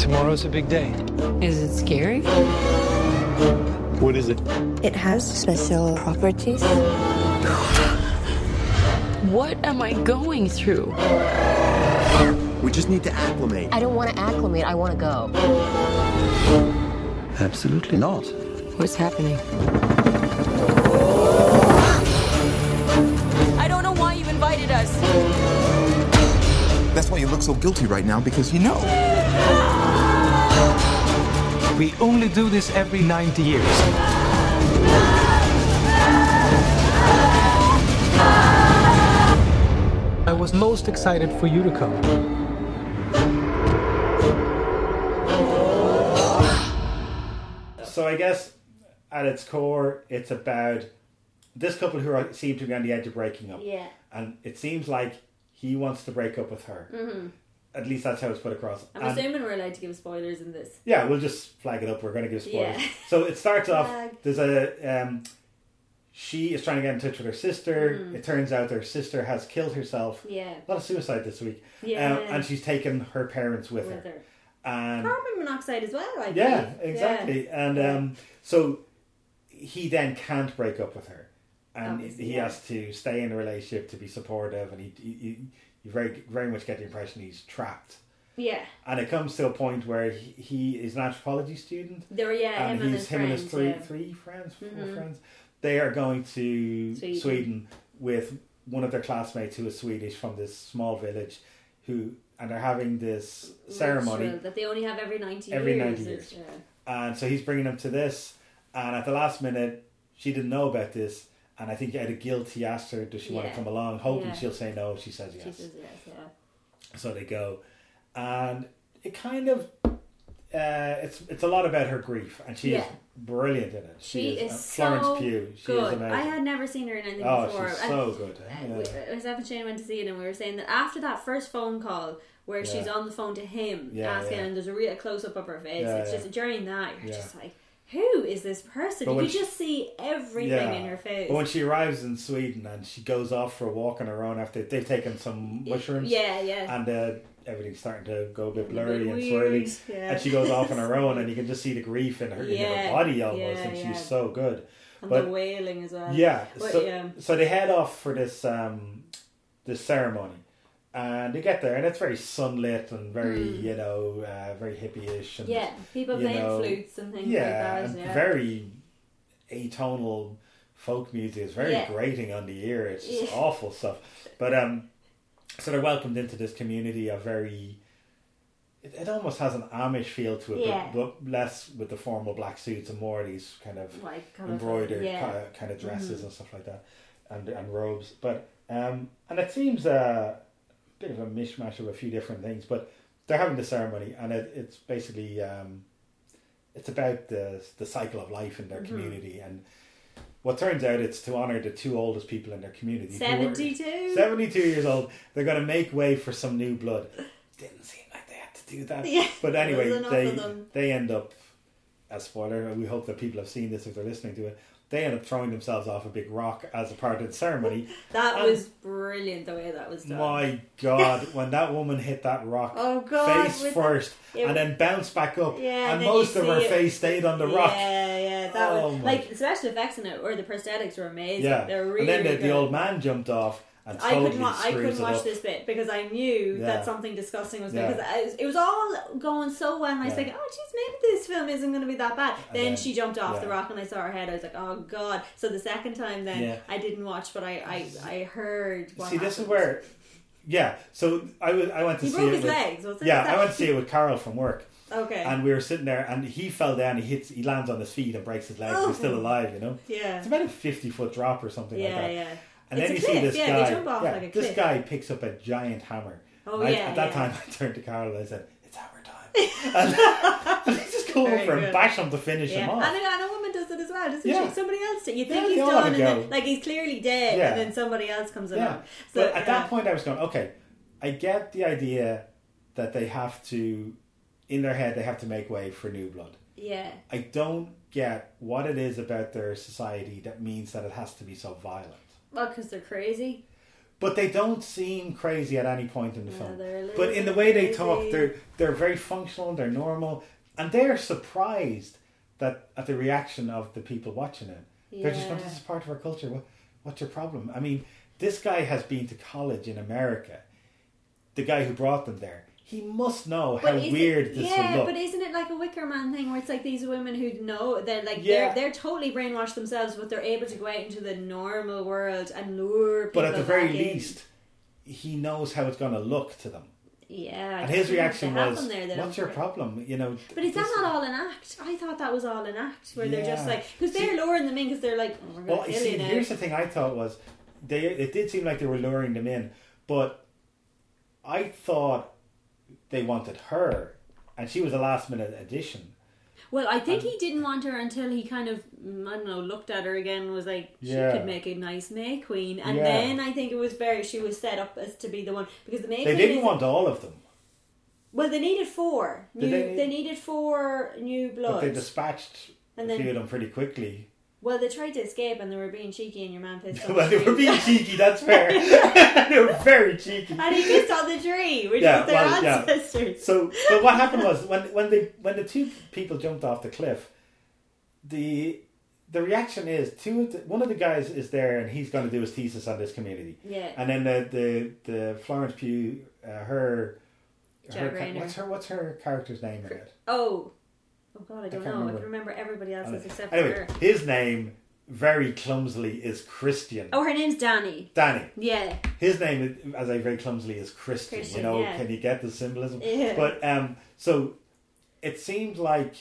Tomorrow's a big day. Is it scary? What is it? It has special properties. What am I going through? We just need to acclimate. I don't want to acclimate. I want to go. Absolutely not. What's happening? I don't know why you invited us. That's why you look so guilty right now, because you know. We only do this every 90 years. I was most excited for you to come. So I guess at its core, it's about this couple who are, seem to be on the edge of breaking up. Yeah. And it seems like he wants to break up with her. hmm At least that's how it's put across. I'm And- assuming we're allowed to give spoilers in this. yeah, we'll just flag it up. We're going to give spoilers. Yeah. So it starts off. There's a. Um, she is trying to get in touch with her sister. Mhm. It turns out her sister has killed herself. Yeah. A lot of suicide this week. Yeah. Um, and she's taken her parents with, With her. her. And Carbon monoxide as well, I yeah, believe. exactly. Yeah. And um, so he then can't break up with her, and Obviously, he yeah. has to stay in the relationship to be supportive, and he, he, he you very very much get the impression he's trapped. Yeah. And it comes to a point where he, he is an anthropology student. There, yeah, and him and he's his him and his three yeah. three friends, 4 Mhm. friends. They are going to Sweden. Sweden. with one of their classmates who is Swedish from this small village, who and they're having this ceremony Ritual that they only have every 90 every years. 90 years. yeah. And so he's bringing them to this. And at the last minute, she didn't know about this. And I think out of guilt, he asked her, Does she want Yeah. to come along? Hoping Yeah. she'll say no. She says yes. She says yes, yeah. So they go. And it kind of. Uh, it's it's a lot about her grief, and she Yeah. is brilliant in it. She, is, uh, so Florence Pugh. She good. is amazing. I had never seen her in anything Oh, before. she's And, so good. uh, Yeah. we- Myself and Shane went to see it, and we were saying that after that first phone call where she's on the phone to him Yeah, asking, yeah. and there's a real close up of her face. Yeah, it's yeah. just during that you're Yeah. just like, who is this person? But you could she- just see everything in her face. But when she arrives in Sweden and she goes off for a walk on her own after they've taken some mushrooms, Yeah, yeah. and uh, everything's starting to go a bit A bit blurry and swirly, yeah. and she goes off on her own, and you can just see the grief in her, in her body almost, yeah, and yeah. she's so good. and but the wailing as well. yeah, But, so, yeah. so they head off for this um, this ceremony, and they get there, and it's very sunlit and very Mm. you know uh, very hippie-ish, and Yeah, people playing know, flutes and things yeah, like that. and Yeah, very atonal folk music. is very Yeah. grating on the ear. It's just Yeah. awful stuff. But um, so they're welcomed into this community of very. It, it almost has an Amish feel to it, Yeah. but, but less with the formal black suits and more these kind of Like embroidered kind, of, kind of dresses Mhm. and stuff like that, and and robes. But um, and it seems a bit of a mishmash of a few different things. But they're having the ceremony, and it, it's basically um, it's about the the cycle of life in their Mhm. community and. What turns out it's to honor the two oldest people in their community. who 72? 72 years old. They're going to make way for some new blood. Didn't seem like they had to do that. Yeah, but anyway, they they end up, as spoiler, we hope that people have seen this if they're listening to it. They end up throwing themselves off a big rock as a part of the ceremony. That And was brilliant the way that was done. my God, when that woman hit that rock Oh, God, face first the- and then bounced back up, Yeah, and most of her it- face stayed on the rock. Yeah, yeah, that Oh, was like the special effects in it or the prosthetics were amazing. Yeah, they were really. and then the, really the good. old man jumped off I totally couldn't, wa- I couldn't watch up. this bit because I knew Yeah. that something disgusting was because it was all going so well, and I was Yeah. thinking, "Oh, geez, maybe this film isn't going to be that bad." Then, then- she jumped off the rock, and I saw her head. I was like, "Oh God!" So the second time, then. I didn't watch, but I I, I heard. What See, this is happened. where, yeah. So I was, I went to He see broke it his with, legs, was? Yeah, I went to see it with Carol from work. Okay. And we were sitting there, and he fell down. He hits, he lands on his feet and breaks his legs. Oh. He's still oh. alive, you know. Yeah. It's about a fifty foot drop or something like Yeah, that. yeah. And It's then you see this yeah, they guy. jump off yeah, like a this cliff. guy picks up a giant hammer. Oh, I- yeah, At that yeah. time, I turned to Carol and I said, "It's hammer time." and, just go Very over and bash him to finish Yeah. him off. And, a, and a woman does it as well, doesn't Yeah. she? Somebody else. did. You think he's done, and then, like he's clearly dead, and then somebody else comes along. So, but at that point, I was going, okay, I get the idea that they have to, in their head, they have to make way for new blood. yeah, I don't get what it is about their society that means that it has to be so violent. Oh, well, because they're crazy. But they don't seem crazy at any point in the Yeah, film. they're a little But in the way they talk, they're they're very functional. They're normal, and they're surprised that at the reaction of the people watching it. They're just going, "This is part of our culture. What, what's your problem?" I mean, this guy has been to college in America. The guy who brought them there, he must know how But it- weird this yeah, would look. but isn't it like a Wicker Man thing where it's like these women who know they're like Yeah. they're they're totally brainwashed themselves, but they're able to go out into the normal world and lure people. but at the very in. least, he knows how it's going to look to them. yeah. And his reaction was, there, "What's your problem?" You know. But is that not all an act? I thought that was all an act, where they're just like because they're luring them in because they're like, oh, Well, gonna you kill see, here's the thing I thought was they. It did seem like they were luring them in, but I thought they wanted her, and she was a last minute addition. Well, I think he didn't want her until he kind of, mm, I don't know, looked at her again and was like, she Yeah. could make a nice May Queen. And Yeah. then I think it was very, she was set up as to be the one. Because the May They Queen. didn't want all of them, Well, they needed four. New, they they, needed four new but bloods. they dispatched And a few of them pretty quickly. Well, they tried to escape and they were being cheeky, and your man pissed on well, the they tree. were being cheeky. That's fair. they were very cheeky. and he pissed on the tree, which Yeah, was their well, yeah. ancestors. So, but what happened was when when they when the two people jumped off the cliff, the the reaction is two of the, one of the guys is there and he's going to do his thesis on this community. Yeah. And then the the the Florence Pugh, uh, her, her what's her what's her character's name in it? Oh. Oh, God, I don't can't know. I can remember everybody else's except Anyway, for her. his name very clumsily is Christian. Oh, her name's Danny. Danny. Yeah. His name, as I very clumsily, is Christian. Christian, you know, yeah. can you get the symbolism? Yeah. But um, so it seemed like,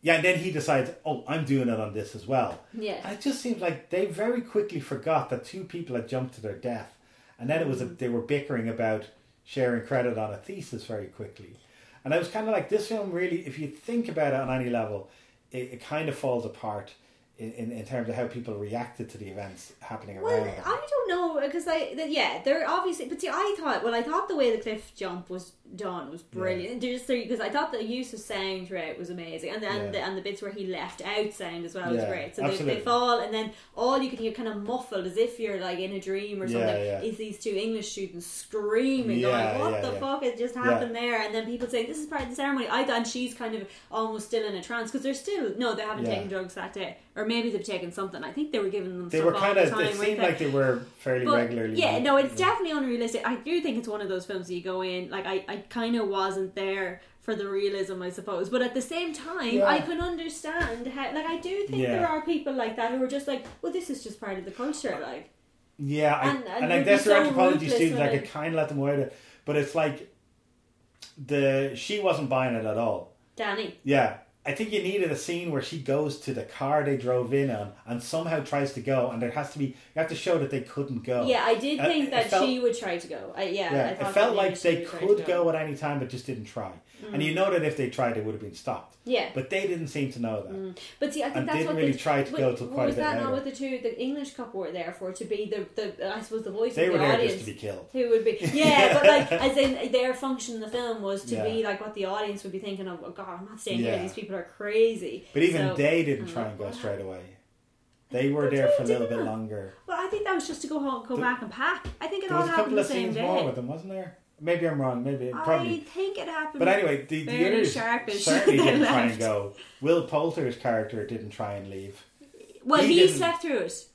yeah. And then he decides, oh, I'm doing it on this as well. Yeah. And it just seemed like they very quickly forgot that two people had jumped to their death, and then it was a, Mm. they were bickering about sharing credit on a thesis very quickly. And I was kind of like, this film really, if you think about it on any level, it, it kind of falls apart in, in, in terms of how people reacted to the events happening Well, around them. I don't know because I yeah they're obviously but see I thought well I thought the way the cliff jump was done was brilliant. Yeah. just because I thought the use of sound throughout was amazing and then yeah. the, and the bits where he left out sound as well yeah, was great. So they, they, fall and then all you can hear kind of muffled as if you're like in a dream or something is these two English students screaming going what the fuck has just happened there? And then people saying this is part of the ceremony. I thought she's kind of almost still in a trance because they're still no they haven't taken drugs that day or maybe they've taken something. I think they were giving them they were kind of the it seemed like they were fairly but, regularly yeah no it's definitely unrealistic. I do think it's one of those films that you go in like I, I kind of wasn't there for the realism, I suppose. But at the same time, yeah. I can understand how. Like, I do think yeah. there are people like that who are just like, well, this is just part of the culture, like. Yeah, I, and, and, and I guess they're so anthropology students. I could kind of let them away with it, but it's like the she wasn't buying it at all. Danny. Yeah, I think you needed a scene where she goes to the car they drove in on and somehow tries to go, and there has to be you have to show that they couldn't go. Yeah, I did think uh, that felt, she would try to go. I, yeah, yeah, it felt like they could go. go. at any time, but just didn't try. Mm. And you know that if they tried, they would have been stopped. Yeah, but they didn't seem to know that. Mm. But see, I think and that's didn't what really the, try to go to quite was a bit that later. not what the two the English couple were there for to be the the I suppose the voice they of were the there audience just to be killed. Who would be yeah, but like as in their function in the film was to yeah. be like what the audience would be thinking of. Oh God, I'm not staying yeah. here. These people are crazy. But even so, they didn't try and go straight away. They were there for a little bit longer. Well, I think that was just to go home, go the, back and pack. I think it all happened the same day. There was a couple of scenes more with them, wasn't there? Maybe I'm wrong. Maybe probably. I think it happened. But anyway, the, the others certainly didn't try and go. Will Poulter's character didn't try and leave. Well, he, he slept through it.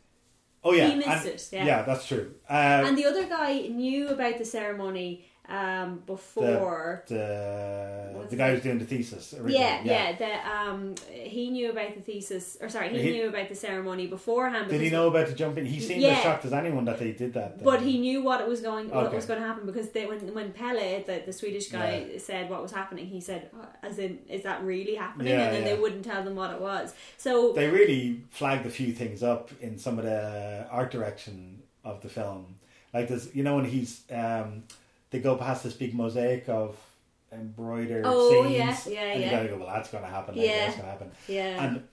Oh yeah, he missed and, it. Yeah. yeah, that's true. Uh, and the other guy knew about the ceremony um, before the the, the guy who's doing the thesis. Yeah, yeah, yeah. The, um, he knew about the thesis, or sorry, he, he knew about the ceremony beforehand. Did he know about the jumping? He seemed yeah, as shocked as anyone that they did that. Then. But he knew what it was going, what okay. was going to happen because they, when when Pelle, the, the Swedish guy, yeah. said what was happening, he said, oh, "As in, is that really happening?" And then they wouldn't tell them what it was. So they really flagged a few things up in some of the art direction of the film, like this. You know, when he's. Um, they go past this big mosaic of embroidered oh, scenes. yeah, yeah, and yeah. you gotta go, well, that's gonna happen. Later, yeah, that's gonna happen. Yeah. And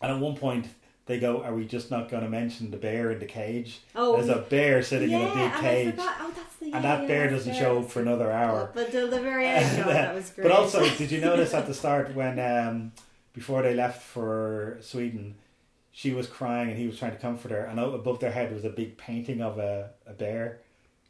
and at one point they go, "Are we just not going to mention the bear in the cage?" Oh, there's a bear sitting yeah, in a big cage, oh, the, yeah, and that bear doesn't show up for another hour. But the, the very end, that was great. But also, did you notice at the start when um, before they left for Sweden? She was crying and he was trying to comfort her, and above their head was a big painting of a, a bear.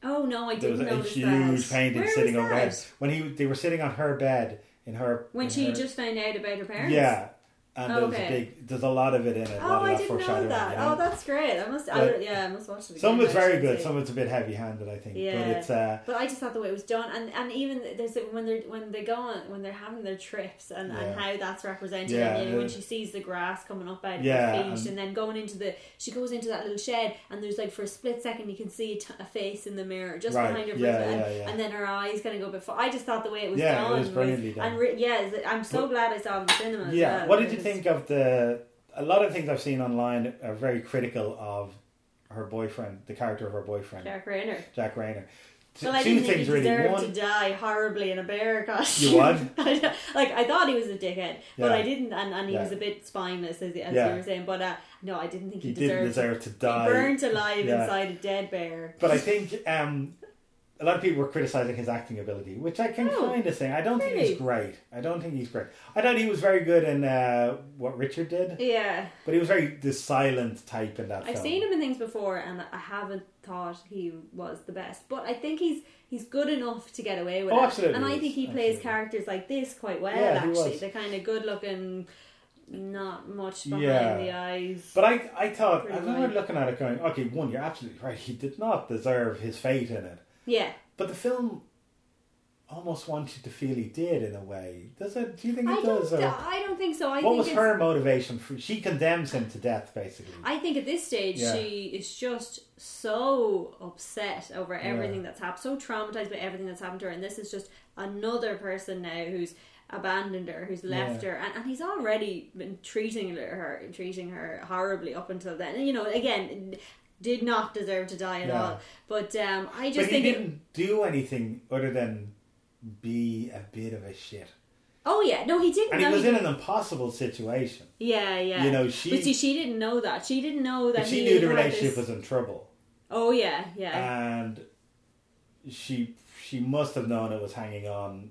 Oh no, I didn't there was a huge that. painting Where sitting on that? bed when he they were sitting on her bed in her when in she her, just found out about her parents. yeah and Oh, there was a big there's a lot of it in it a Oh, lot of I didn't know that. you know? Oh, that's great. I must. I, yeah, I must watch it. Some of it's very good some of it's a bit heavy handed I think Yeah, but it's uh but I just thought the way it was done, and and even there's when they're when they go on when they're having their trips and, and how that's represented. Yeah, and, you know, when she sees the grass coming up out of Yeah, her feet, and- and, then going into the she goes into that little shed, and there's like for a split second you can see a, t- a face in the mirror just Right, behind her, yeah, and, yeah, yeah. and then her eyes kind of go before. I just thought the way it was Yeah, it done was brilliantly done. and re- yeah, I'm so But- glad I saw it in the cinema. yeah well. what did you think of the a lot of things I've seen online are very critical of her boyfriend the character of her boyfriend Jack Reynor? Jack Reynor T- Well, I two didn't think things he really deserved one to die horribly in a bear costume. You what? like I thought he was a dickhead, but Yeah. I didn't, and, and he Yeah. was a bit spineless, as, as Yeah. you were saying. But uh, no, I didn't think he, He didn't deserved deserve to die. Be burnt alive inside a dead bear. But I think um, a lot of people were criticizing his acting ability, which I can Oh, kind of say. I don't think he's great. I don't think he's great. I thought he was very good in uh, what Richard did, Yeah, but he was very the silent type in that I've film. seen him in things before, and I haven't thought he was the best. But I think he's he's good enough to get away with Oh, it. absolutely And I think he plays absolutely. characters like this quite well. Yeah, actually, the kind of good looking. Not much behind Yeah. the eyes. But I, I thought I remember looking at it, going, okay, one, you're absolutely right. He did not deserve his fate in it, yeah, but the film almost wants you to feel he did in a way. Does it? Do you think it I don't. does? or- I don't think so. I what think was her motivation? For, she condemns him to death, basically. I think at this stage Yeah. she is just so upset over everything Yeah. that's happened, so traumatized by everything that's happened to her, and this is just another person now who's abandoned her, who's left Yeah. her, and, and he's already been treating her, treating her horribly up until then. And, you know, again, did not deserve to die at Yeah. all. But um, I But just he think, it, didn't do anything other than be a bit of a shit. oh yeah, no, he didn't. And he was he- in an impossible situation. yeah, yeah. You know, she- But see, she didn't know that. She didn't know that But she he knew the had relationship this- was in trouble. Oh yeah, yeah. and she she must have known it was hanging on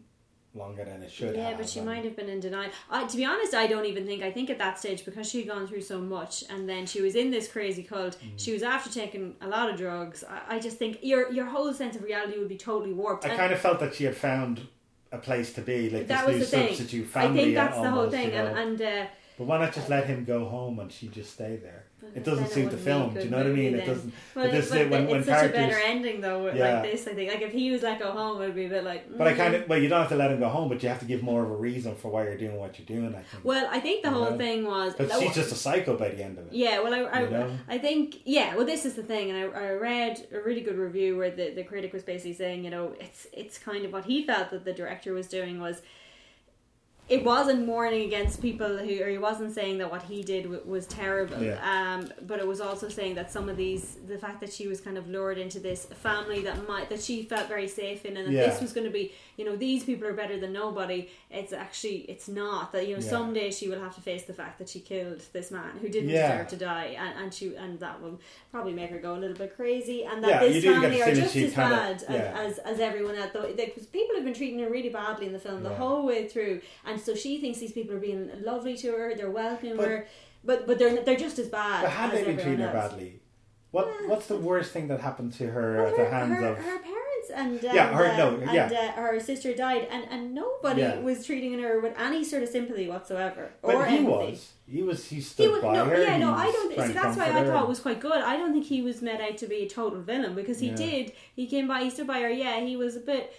longer than it should yeah, have. but she and- might have been in denial. I, to be honest, I don't even think. I think at that stage, because she'd gone through so much, and then she was in this crazy cult. Mm. She was after taking a lot of drugs. I, I just think your your whole sense of reality would be totally warped. I And kind of felt that she had found a place to be, like that this was new the thing. substitute I think that's the whole thing, you know. and and. Uh, But why not just let him go home and she just stay there? It doesn't it suit the film. Do you know what I mean? It doesn't. Well, but this but is when, it's when such a better ending though. Yeah. Like this, I think. Like if he was let go home, it would be a bit like. But I mm. kind of well, you don't have to let him go home, but you have to give more of a reason for why you're doing what you're doing. I think. Well, I think the You whole know? thing was. But she's just a psycho by the end of it. Yeah, well, I, I, You know? I think, yeah, well, this is the thing, and I, I read a really good review where the, the critic was basically saying, you know, it's it's kind of what he felt that the director was doing was it wasn't warning against people who, or he wasn't saying that what he did w- was terrible. Yeah. Um, but it was also saying that some of these, the fact that she was kind of lured into this family that might, that she felt very safe in, and that Yeah. this was going to be, you know, these people are better than nobody. It's actually, it's not. That you know, Yeah. someday she will have to face the fact that she killed this man who didn't deserve to die, and, and she, and that will probably make her go a little bit crazy, and that this family are just as bad yeah. as, as as everyone else. Though, because people have been treating her really badly in the film the whole way through, and so she thinks these people are being lovely to her, they're welcoming But- her, but but they're they're just as bad. But had they been treating her badly? What What's the worst thing that happened to her at her, the hands her, of? her parents and uh, Yeah, her- uh, no, and yeah. uh, her sister died, and and nobody Yeah. was treating her with any sort of sympathy whatsoever. But or he empathy. was. He was. He He stood was, by no, her. yeah, no, I don't. See, that's why I thought it was quite good. I don't think he was made out to be a total villain because he Yeah. did. He came by, he stood by her. Yeah, he was a bit,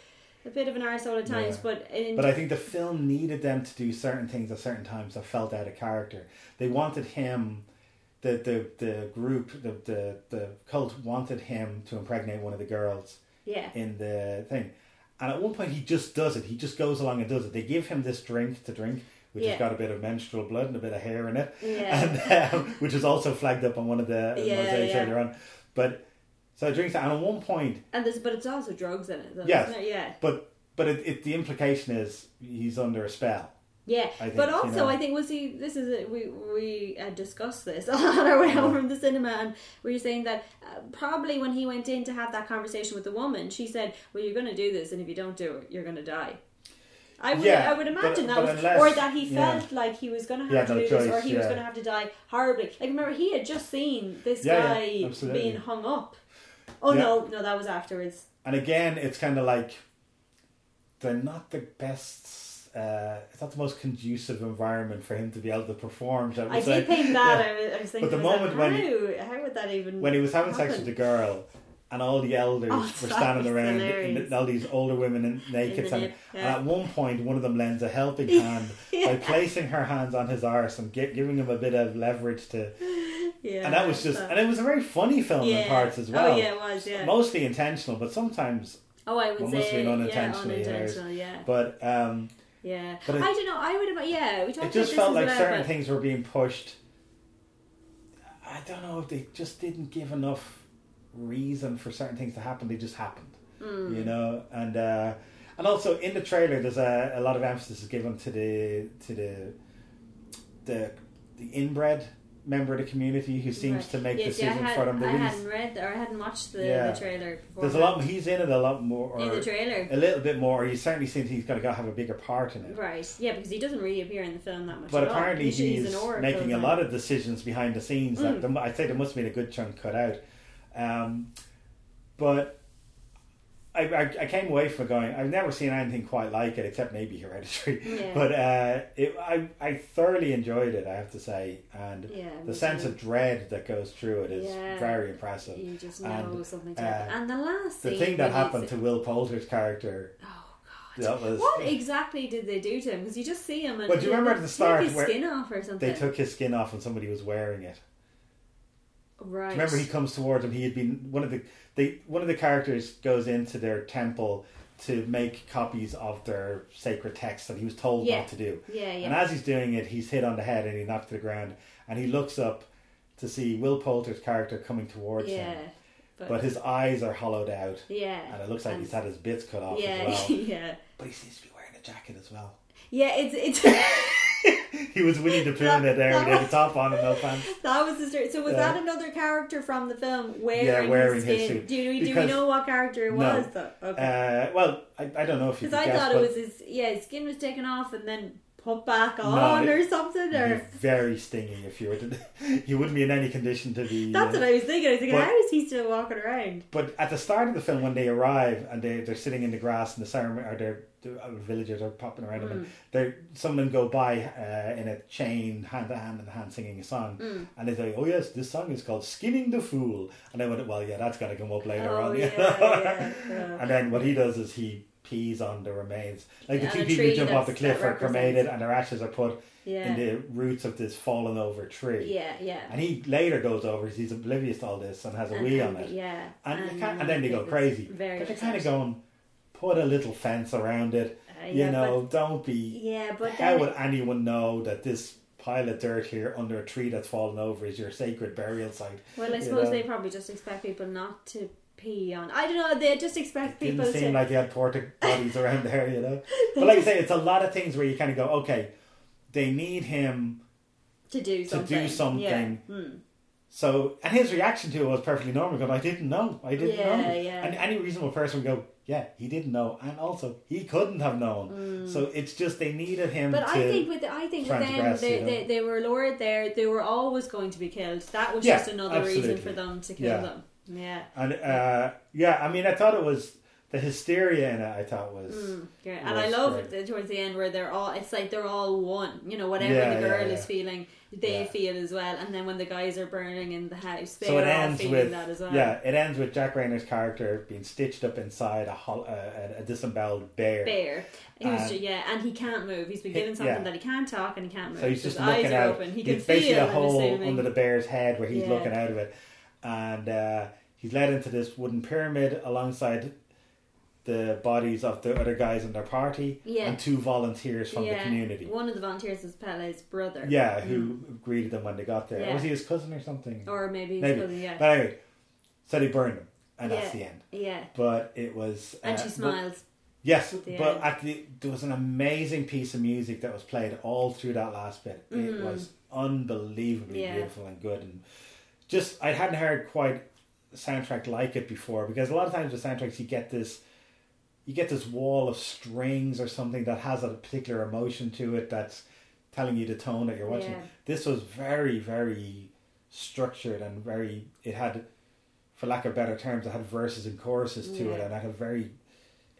a bit of an arsehole at times, Yeah. but in, But I think the film needed them to do certain things at certain times that felt out of character. They wanted him, the the, the group, the, the the cult wanted him to impregnate one of the girls yeah, in the thing. And at one point, he just does it. He just goes along and does it. They give him this drink to drink, which Yeah. has got a bit of menstrual blood and a bit of hair in it, Yeah. and um, which was also flagged up on one of the Yeah, mosaics yeah. earlier on. But so he drinks that, and at one point, and there's but it's also drugs in it. Though, yes, isn't it? yeah. but but it, it, the implication is he's under a spell. Yeah, I think, but you also know. I think was he. This is it. We we uh, discussed this on our way home from the cinema, and we were saying that uh, probably when he went in to have that conversation with the woman, she said, "Well, you're going to do this, and if you don't do it, you're going to die." I would, Yeah, I would imagine but- that but was, unless- or that he yeah. felt like he was going to have to no do this, or choice, he was going to have to die horribly. Like remember, he had just seen this Yeah, guy yeah, being hung up. Oh Yeah. no, no, that was afterwards. And again, it's kind of like they're not the best. Uh, it's not the most conducive environment for him to be able to perform. I say. did think that. Yeah. I, was, I was thinking, But the moment like, when he, how, how would that even when he was having sex with the girl, and all the elders Oh, were standing around, and all these older women in naked, the and, nip, and at one point, one of them lends a helping hand Yeah. by placing her hands on his arse and gi- giving him a bit of leverage to. Yeah, and that was just, that- and it was a very funny film Yeah. in parts as well. Oh, yeah, it was, yeah. Mostly intentional, but sometimes Oh, I would say must have been yeah, unintentionally. unintentional, yeah. But um, Yeah, But it- I don't know. I would have. Yeah, we talked it just felt like well, certain things were being pushed. I don't know if they just didn't give enough reason for certain things to happen. They just happened, Mm. you know. And uh, and also in the trailer, there's a, a lot of emphasis is given to the to the the the inbred member of the community who seems Right. to make Yeah, see, decisions had- for them. They I really- hadn't read or I hadn't watched the, Yeah. the trailer. Before There's a lot. He's in it a lot more. In the trailer. a little bit more. Or he certainly seems he's going to have a bigger part in it. Right. Yeah, because he doesn't really appear in the film that much. But apparently He's- he's he's, an oracle making a lot of decisions behind the scenes. Mm. That there, I'd say there must have been a good chunk cut out. Um, but I, I, I came away from going, I've never seen anything quite like it, except maybe Hereditary. Yeah. But uh, it, I, I thoroughly enjoyed it, I have to say. And Yeah, the sense too. of dread that goes through it is Yeah. very impressive. You just know And, something's uh. And the last the thing that happened to Will Poulter's character. Oh God! Was What exactly did they do to him? Because you just see him and Well, do you remember at the start take his where skin off or something? they took his skin off and somebody was wearing it? Right. Remember, he comes towards him. He had been one of the they one of the characters goes into their temple to make copies of their sacred texts that he was told Yeah. not to do. Yeah, yeah. And as he's doing it, he's hit on the head and he knocked to the ground. And he looks up to see Will Poulter's character coming towards Yeah, him, but- but, his eyes are hollowed out. Yeah, and it looks like he's had his bits cut off Yeah, as well. yeah. But he seems to be wearing a jacket as well. Yeah, it's it's he was Winnie the Pooh in it there. He had the top on and no pants. That was the story. So was Yeah. that another character from the film wearing, Yeah, wearing his his skin? suit. Do, we, do we know what character it was No. though? Okay. Uh, well, I, I don't know if you Because I guess, thought it was his yeah, his skin was taken off and then put back No, on it- or something or very stinging if you were to. You wouldn't be in any condition to be. That's uh, what I was thinking. I was thinking, but- how is he still walking around? But at the start of the film, when they arrive and they they're sitting in the grass and the ceremony or they're the uh, villagers are popping around them, and Mm. they some of them go by uh, in a chain, hand to hand and hand, singing a song, Mm. and they say, "Oh yes, this song is called Skinning the Fool," and I went, "Well, yeah, that's gonna come up later Oh, on." yeah, yeah, yeah. and then what he does is he pees on the remains, like the two people who jump off the cliff are cremated, and their ashes are put Yeah. in the roots of this fallen over tree. Yeah, yeah. And he later goes over, he's oblivious to all this and has a And- wee on it. yeah, And, and and then they go crazy. very But they're kind of going, put a little fence around it. Uh, you yeah, know, don't be. Yeah, but how would it- anyone know that this pile of dirt here under a tree that's fallen over is your sacred burial site? Well, I suppose know? they probably just expect people not to pee on. I don't know. They just expect people didn't seem to. like they had porta potties around there, you know. But like I say, it's a lot of things where you kind of go, okay, they need him to do to something. do something. Yeah. Hmm. So, and his reaction to it was perfectly normal. Because I didn't know, I didn't Yeah, know. yeah. And any reasonable person would go, yeah, he didn't know, and also he couldn't have known. Mm. So it's just they needed him. But to I think with I think with them, they, you know. they, they were lured there. They were always going to be killed. That was Yeah, just another reason for them to kill Yeah. them. Yeah. And uh, yeah, I mean, I thought it was the hysteria in it. I thought was Mm, yeah. And I love great. it towards the end where they're all. It's like they're all one. You know, whatever Yeah, the girl yeah. is feeling, they feel as well. And then when the guys are burning in the house, they're So it all ends feeling with that as well. yeah, it ends with Jack Reynor's character being stitched up inside a hol- a, a disemboweled bear. Bear. And- yeah, and he can't move. He's been given something that he can't talk and he can't move. So he's His just eyes looking are out. open. He can There's basically feel. a hole under the bear's head where he's looking out of it, and uh, he's led into this wooden pyramid alongside the bodies of the other guys in their party Yeah. and two volunteers from yeah. the community. One of the volunteers was Pelle's brother. Yeah, who Mm. greeted them when they got there. Or Yeah. was he his cousin or something? Or maybe his maybe. cousin, yeah. But anyway, so they burned him, and that's the end. yeah. But it was. And uh, she but- Yes, at but end. at the there was an amazing piece of music that was played all through that last bit. It Mm. was unbelievably beautiful and good, and just I hadn't heard quite a soundtrack like it before because a lot of times with soundtracks you get this you get this wall of strings or something that has a particular emotion to it that's telling you the tone that you're watching. Yeah. This was very very structured and very it had for lack of better terms it had verses and choruses to it and it had a very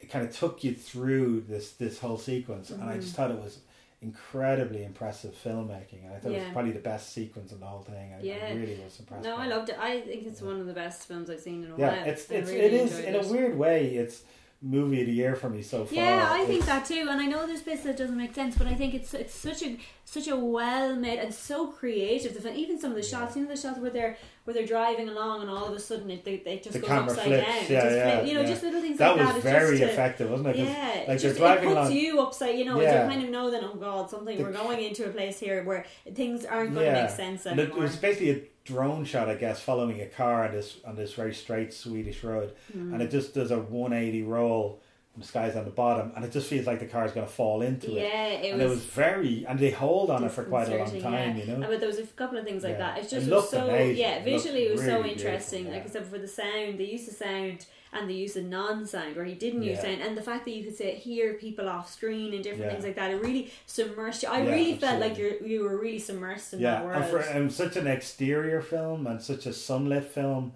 it kind of took you through this this whole sequence and I just mm-hmm. thought it was incredibly impressive filmmaking and I thought it was probably the best sequence in the whole thing I, Yeah. I really was impressed No, I loved it. I think it's one of the best films I've seen in a yeah while. it's it's really it is enjoyed in it. a weird way it's movie of the year for me so far Yeah, I think that too, and I know there's bits that doesn't make sense, but I think it's it's such a such a well made and so creative. The Even some of the shots, you know, the shots where they're where they're driving along and all of a sudden it they, they just the goes upside flips down. Yeah yeah flip- you know, yeah. just little things that like was that. Very to- effective wasn't it? Yeah, like just, driving it puts along you upside. You know, Yeah. you kind of know that oh god, something The- we're going into a place here where things aren't going to make sense anymore. it was basically a drone shot, I guess, following a car on this on this very straight Swedish road, Mm. and it just does a 180 roll. And the sky's on the bottom, and it just feels like the car's going to fall into it. Yeah, it and was it was very, and they hold on it for quite a long time, yeah. you know. Uh, But there was a couple of things like Yeah. that. It's It just looked so amazing. yeah. Visually, it was so really beautiful, interesting. Like I said, for the sound, the use of sound and the use of non-sound, where he didn't use Yeah. sound, and the fact that you could say hear people off screen and different Yeah. things like that, it really submersed you. I Yeah, really felt like you absolutely. you were really submersed in that and world. for um, such an exterior film and such a sunlit film,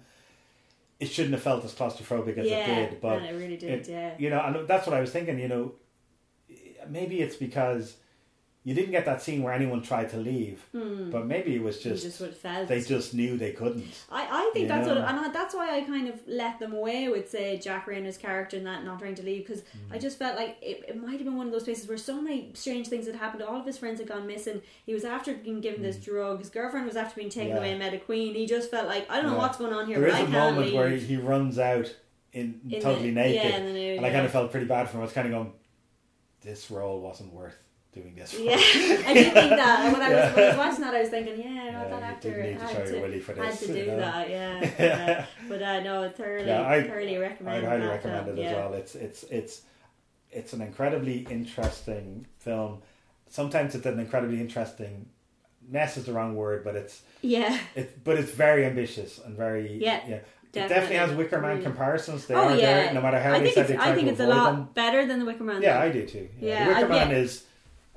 it shouldn't have felt as claustrophobic as it did. But and it really did, yeah. You know, and that's what I was thinking. You know, maybe it's because you didn't get that scene where anyone tried to leave, Hmm. but maybe it was just, just they just knew they couldn't. I, I think that's know? what, and I, that's why I kind of let them away with say Jack Reynor's character and that not trying to leave because Mm. I just felt like it, it might have been one of those places where so many strange things had happened. All of his friends had gone missing. He was after being given this drug. His girlfriend was after being taken Mm. Yeah. away and met a Queen. He just felt like I don't know Yeah. what's going on here. There is a moment leave. where he, runs out in, In totally the- naked, yeah, nude, and I kind of felt pretty bad for him. I was kind of going, this role wasn't worth doing this. For. Yeah, I did think that. And when I was, when I was watching that, I was thinking, yeah, no, Yeah, that actor need to had to, had to you do know? that. Yeah, yeah. but uh, no, thoroughly, Yeah, I thoroughly recommend. I'd highly that recommend film. it as yeah. well. It's it's it's it's an incredibly interesting film, sometimes it's an incredibly interesting mess is the wrong word, but it's yeah, it's but it's very ambitious and very Yeah, yeah. It definitely. definitely has Wicker Man comparisons. They oh are yeah, there, no matter how I they think said it's, they I think to it's a lot them. better than the Wicker Man. Yeah, though. I do too. Yeah, Yeah, The Wicker I- Man yeah. is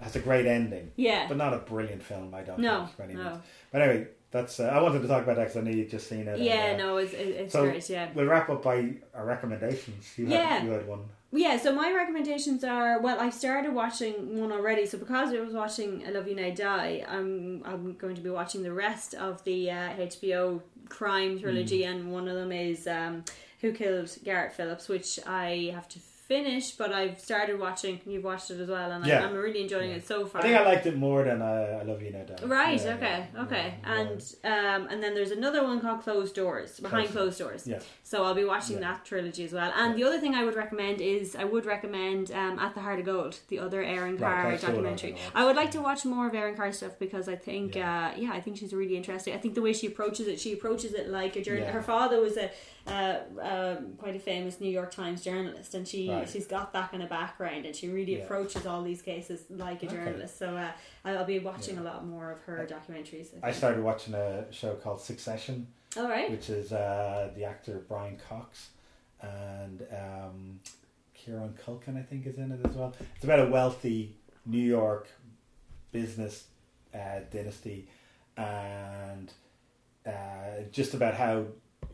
has a great ending. Yeah. but not a brilliant film. I don't No, think. no. But anyway, that's uh, I wanted to talk about that because I know you've just seen it. and, Yeah, uh, no, it's, it's so great. Yeah. we'll wrap up by our recommendations. You Yeah. had, you had one. Yeah, so my recommendations are well, I started watching one already. So because I was watching I Love You Now Die, I'm I'm going to be watching the rest of the uh, HBO crime trilogy, Mm. and one of them is um, Who Killed Garrett Phillips, which I have to finish, but I've started watching. You've watched it as well, and Yeah. I, I'm really enjoying it so far. I think I liked it more than uh, I Love You Now Die. Right. Yeah, okay. yeah, okay. yeah, and um, and then there's another one called Closed Doors, Behind Closed- Closed Doors. yeah. So I'll be watching that trilogy as well. And the other thing I would recommend is I would recommend um, At the Heart of Gold, the other Erin Right, Carr that's the one I'm documentary. I would like to watch more of Erin Carr stuff because I think yeah. Uh, yeah, I think she's really interesting. I think the way she approaches it, she approaches it like a journal. Yeah. Her father was a uh, um, quite a famous New York Times journalist, and she Right. she's got that kind of background, and she really Yeah. approaches all these cases like a Okay. journalist. So uh, I'll be watching Yeah. a lot more of her documentaries. I think. started watching a show called Succession. All right. Which is uh, the actor Brian Cox and um, Kieran Culkin, I think, is in it as well. It's about a wealthy New York business uh, dynasty and uh, just about how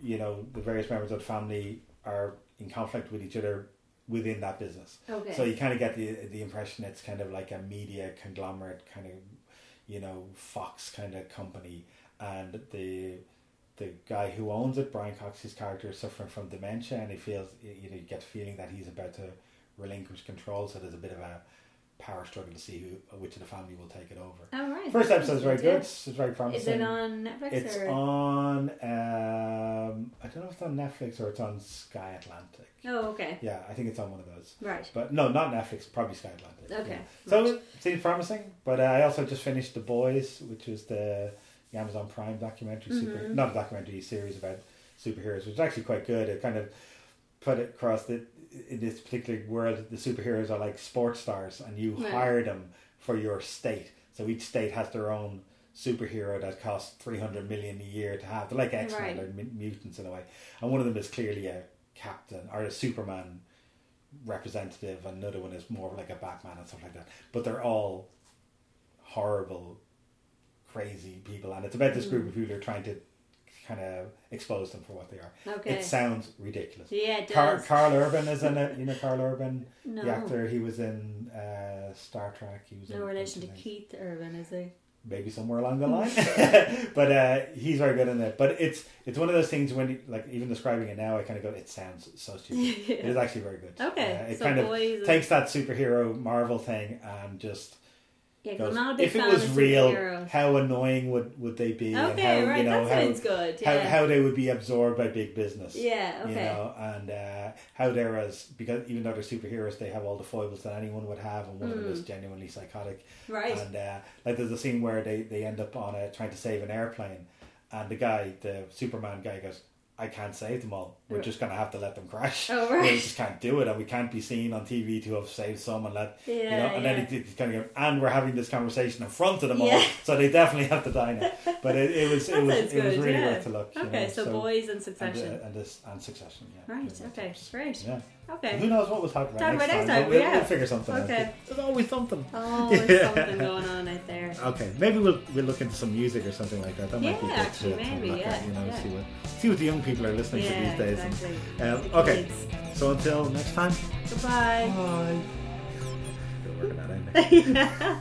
you know the various members of the family are in conflict with each other within that business. Okay. So you kind of get the the impression it's kind of like a media conglomerate kind of you know Fox kind of company, and the the guy who owns it, Brian Cox, Cox's character, is suffering from dementia, and he feels you know you get the feeling that he's about to relinquish control. So there's a bit of a power struggle to see who which of the family will take it over. Oh, right. First episode is very good. It's very promising. Is it on Netflix It's or? on. Um, I don't know if it's on Netflix or it's on Sky Atlantic. Oh, okay. Yeah, I think it's on one of those. Right. But no, not Netflix. Probably Sky Atlantic. Okay. yeah. So it seems promising. But uh, I also just finished The Boys, which was the, the Amazon Prime documentary, super Mhm. not a documentary series about superheroes, which is actually quite good. It kind of put it across that in this particular world, the superheroes are like sports stars, and you Right. hire them for your state. So each state has their own superhero that costs three hundred million a year to have. They're like X Men, Right. they're mutants in a way, and one of them is clearly a captain or a Superman representative, and another one is more like a Batman and stuff like that. But they're all horrible, crazy people, and it's about this group of mm. people who are trying to kind of expose them for what they are. Okay. It sounds ridiculous. Yeah, it Car-. Karl Urban is in it. You know Karl Urban, No. the actor. He was in uh, Star Trek. He was in No relation to. Keith Urban, is he? maybe somewhere along the line. but uh, he's very good in it. But it's it's one of those things when like even describing it now, I kind of go, it sounds so stupid. It is actually very good. Okay, Uh, it so kind of takes that superhero Marvel thing and just. Yeah, goes, not a big if it was real, superheroes. how annoying would, would they be? and Okay, how, right, you know, that how, sounds good, yeah. how they would be absorbed by big business. Yeah, You okay. know, and uh, how they're as because even though they're superheroes, they have all the foibles that anyone would have, and one of them is Mm. genuinely psychotic. Right. And uh, like there's a scene where they, they end up on a trying to save an airplane, and the guy, the Superman guy, goes, "I can't save them all. We're just gonna have to let them crash. Oh, We just can't do it, and we can't be seen on TV to have saved some and let you Yeah, know." And then yeah. he, he's kind of and we're having this conversation in front of them all, so they definitely have to die now. But it, it was it was it was really yeah. worth to look. you Okay, know, so Boys and Succession. and, uh, and this and Succession, yeah. Right, Yeah, okay, great. Yeah. Okay. Who knows what was happening next next time? time, We'll, yeah. we'll figure something Okay. out. There's always something. Always Yeah. something going on out there. Okay, maybe we'll we'll look into some music or something like that. That might be good actually, to, maybe, yeah, at, you know, yeah. see what see what the young people are listening Yeah, to these days. And- exactly. um, okay, so until next time. Goodbye. Bye. Still working that, ain't they? yeah.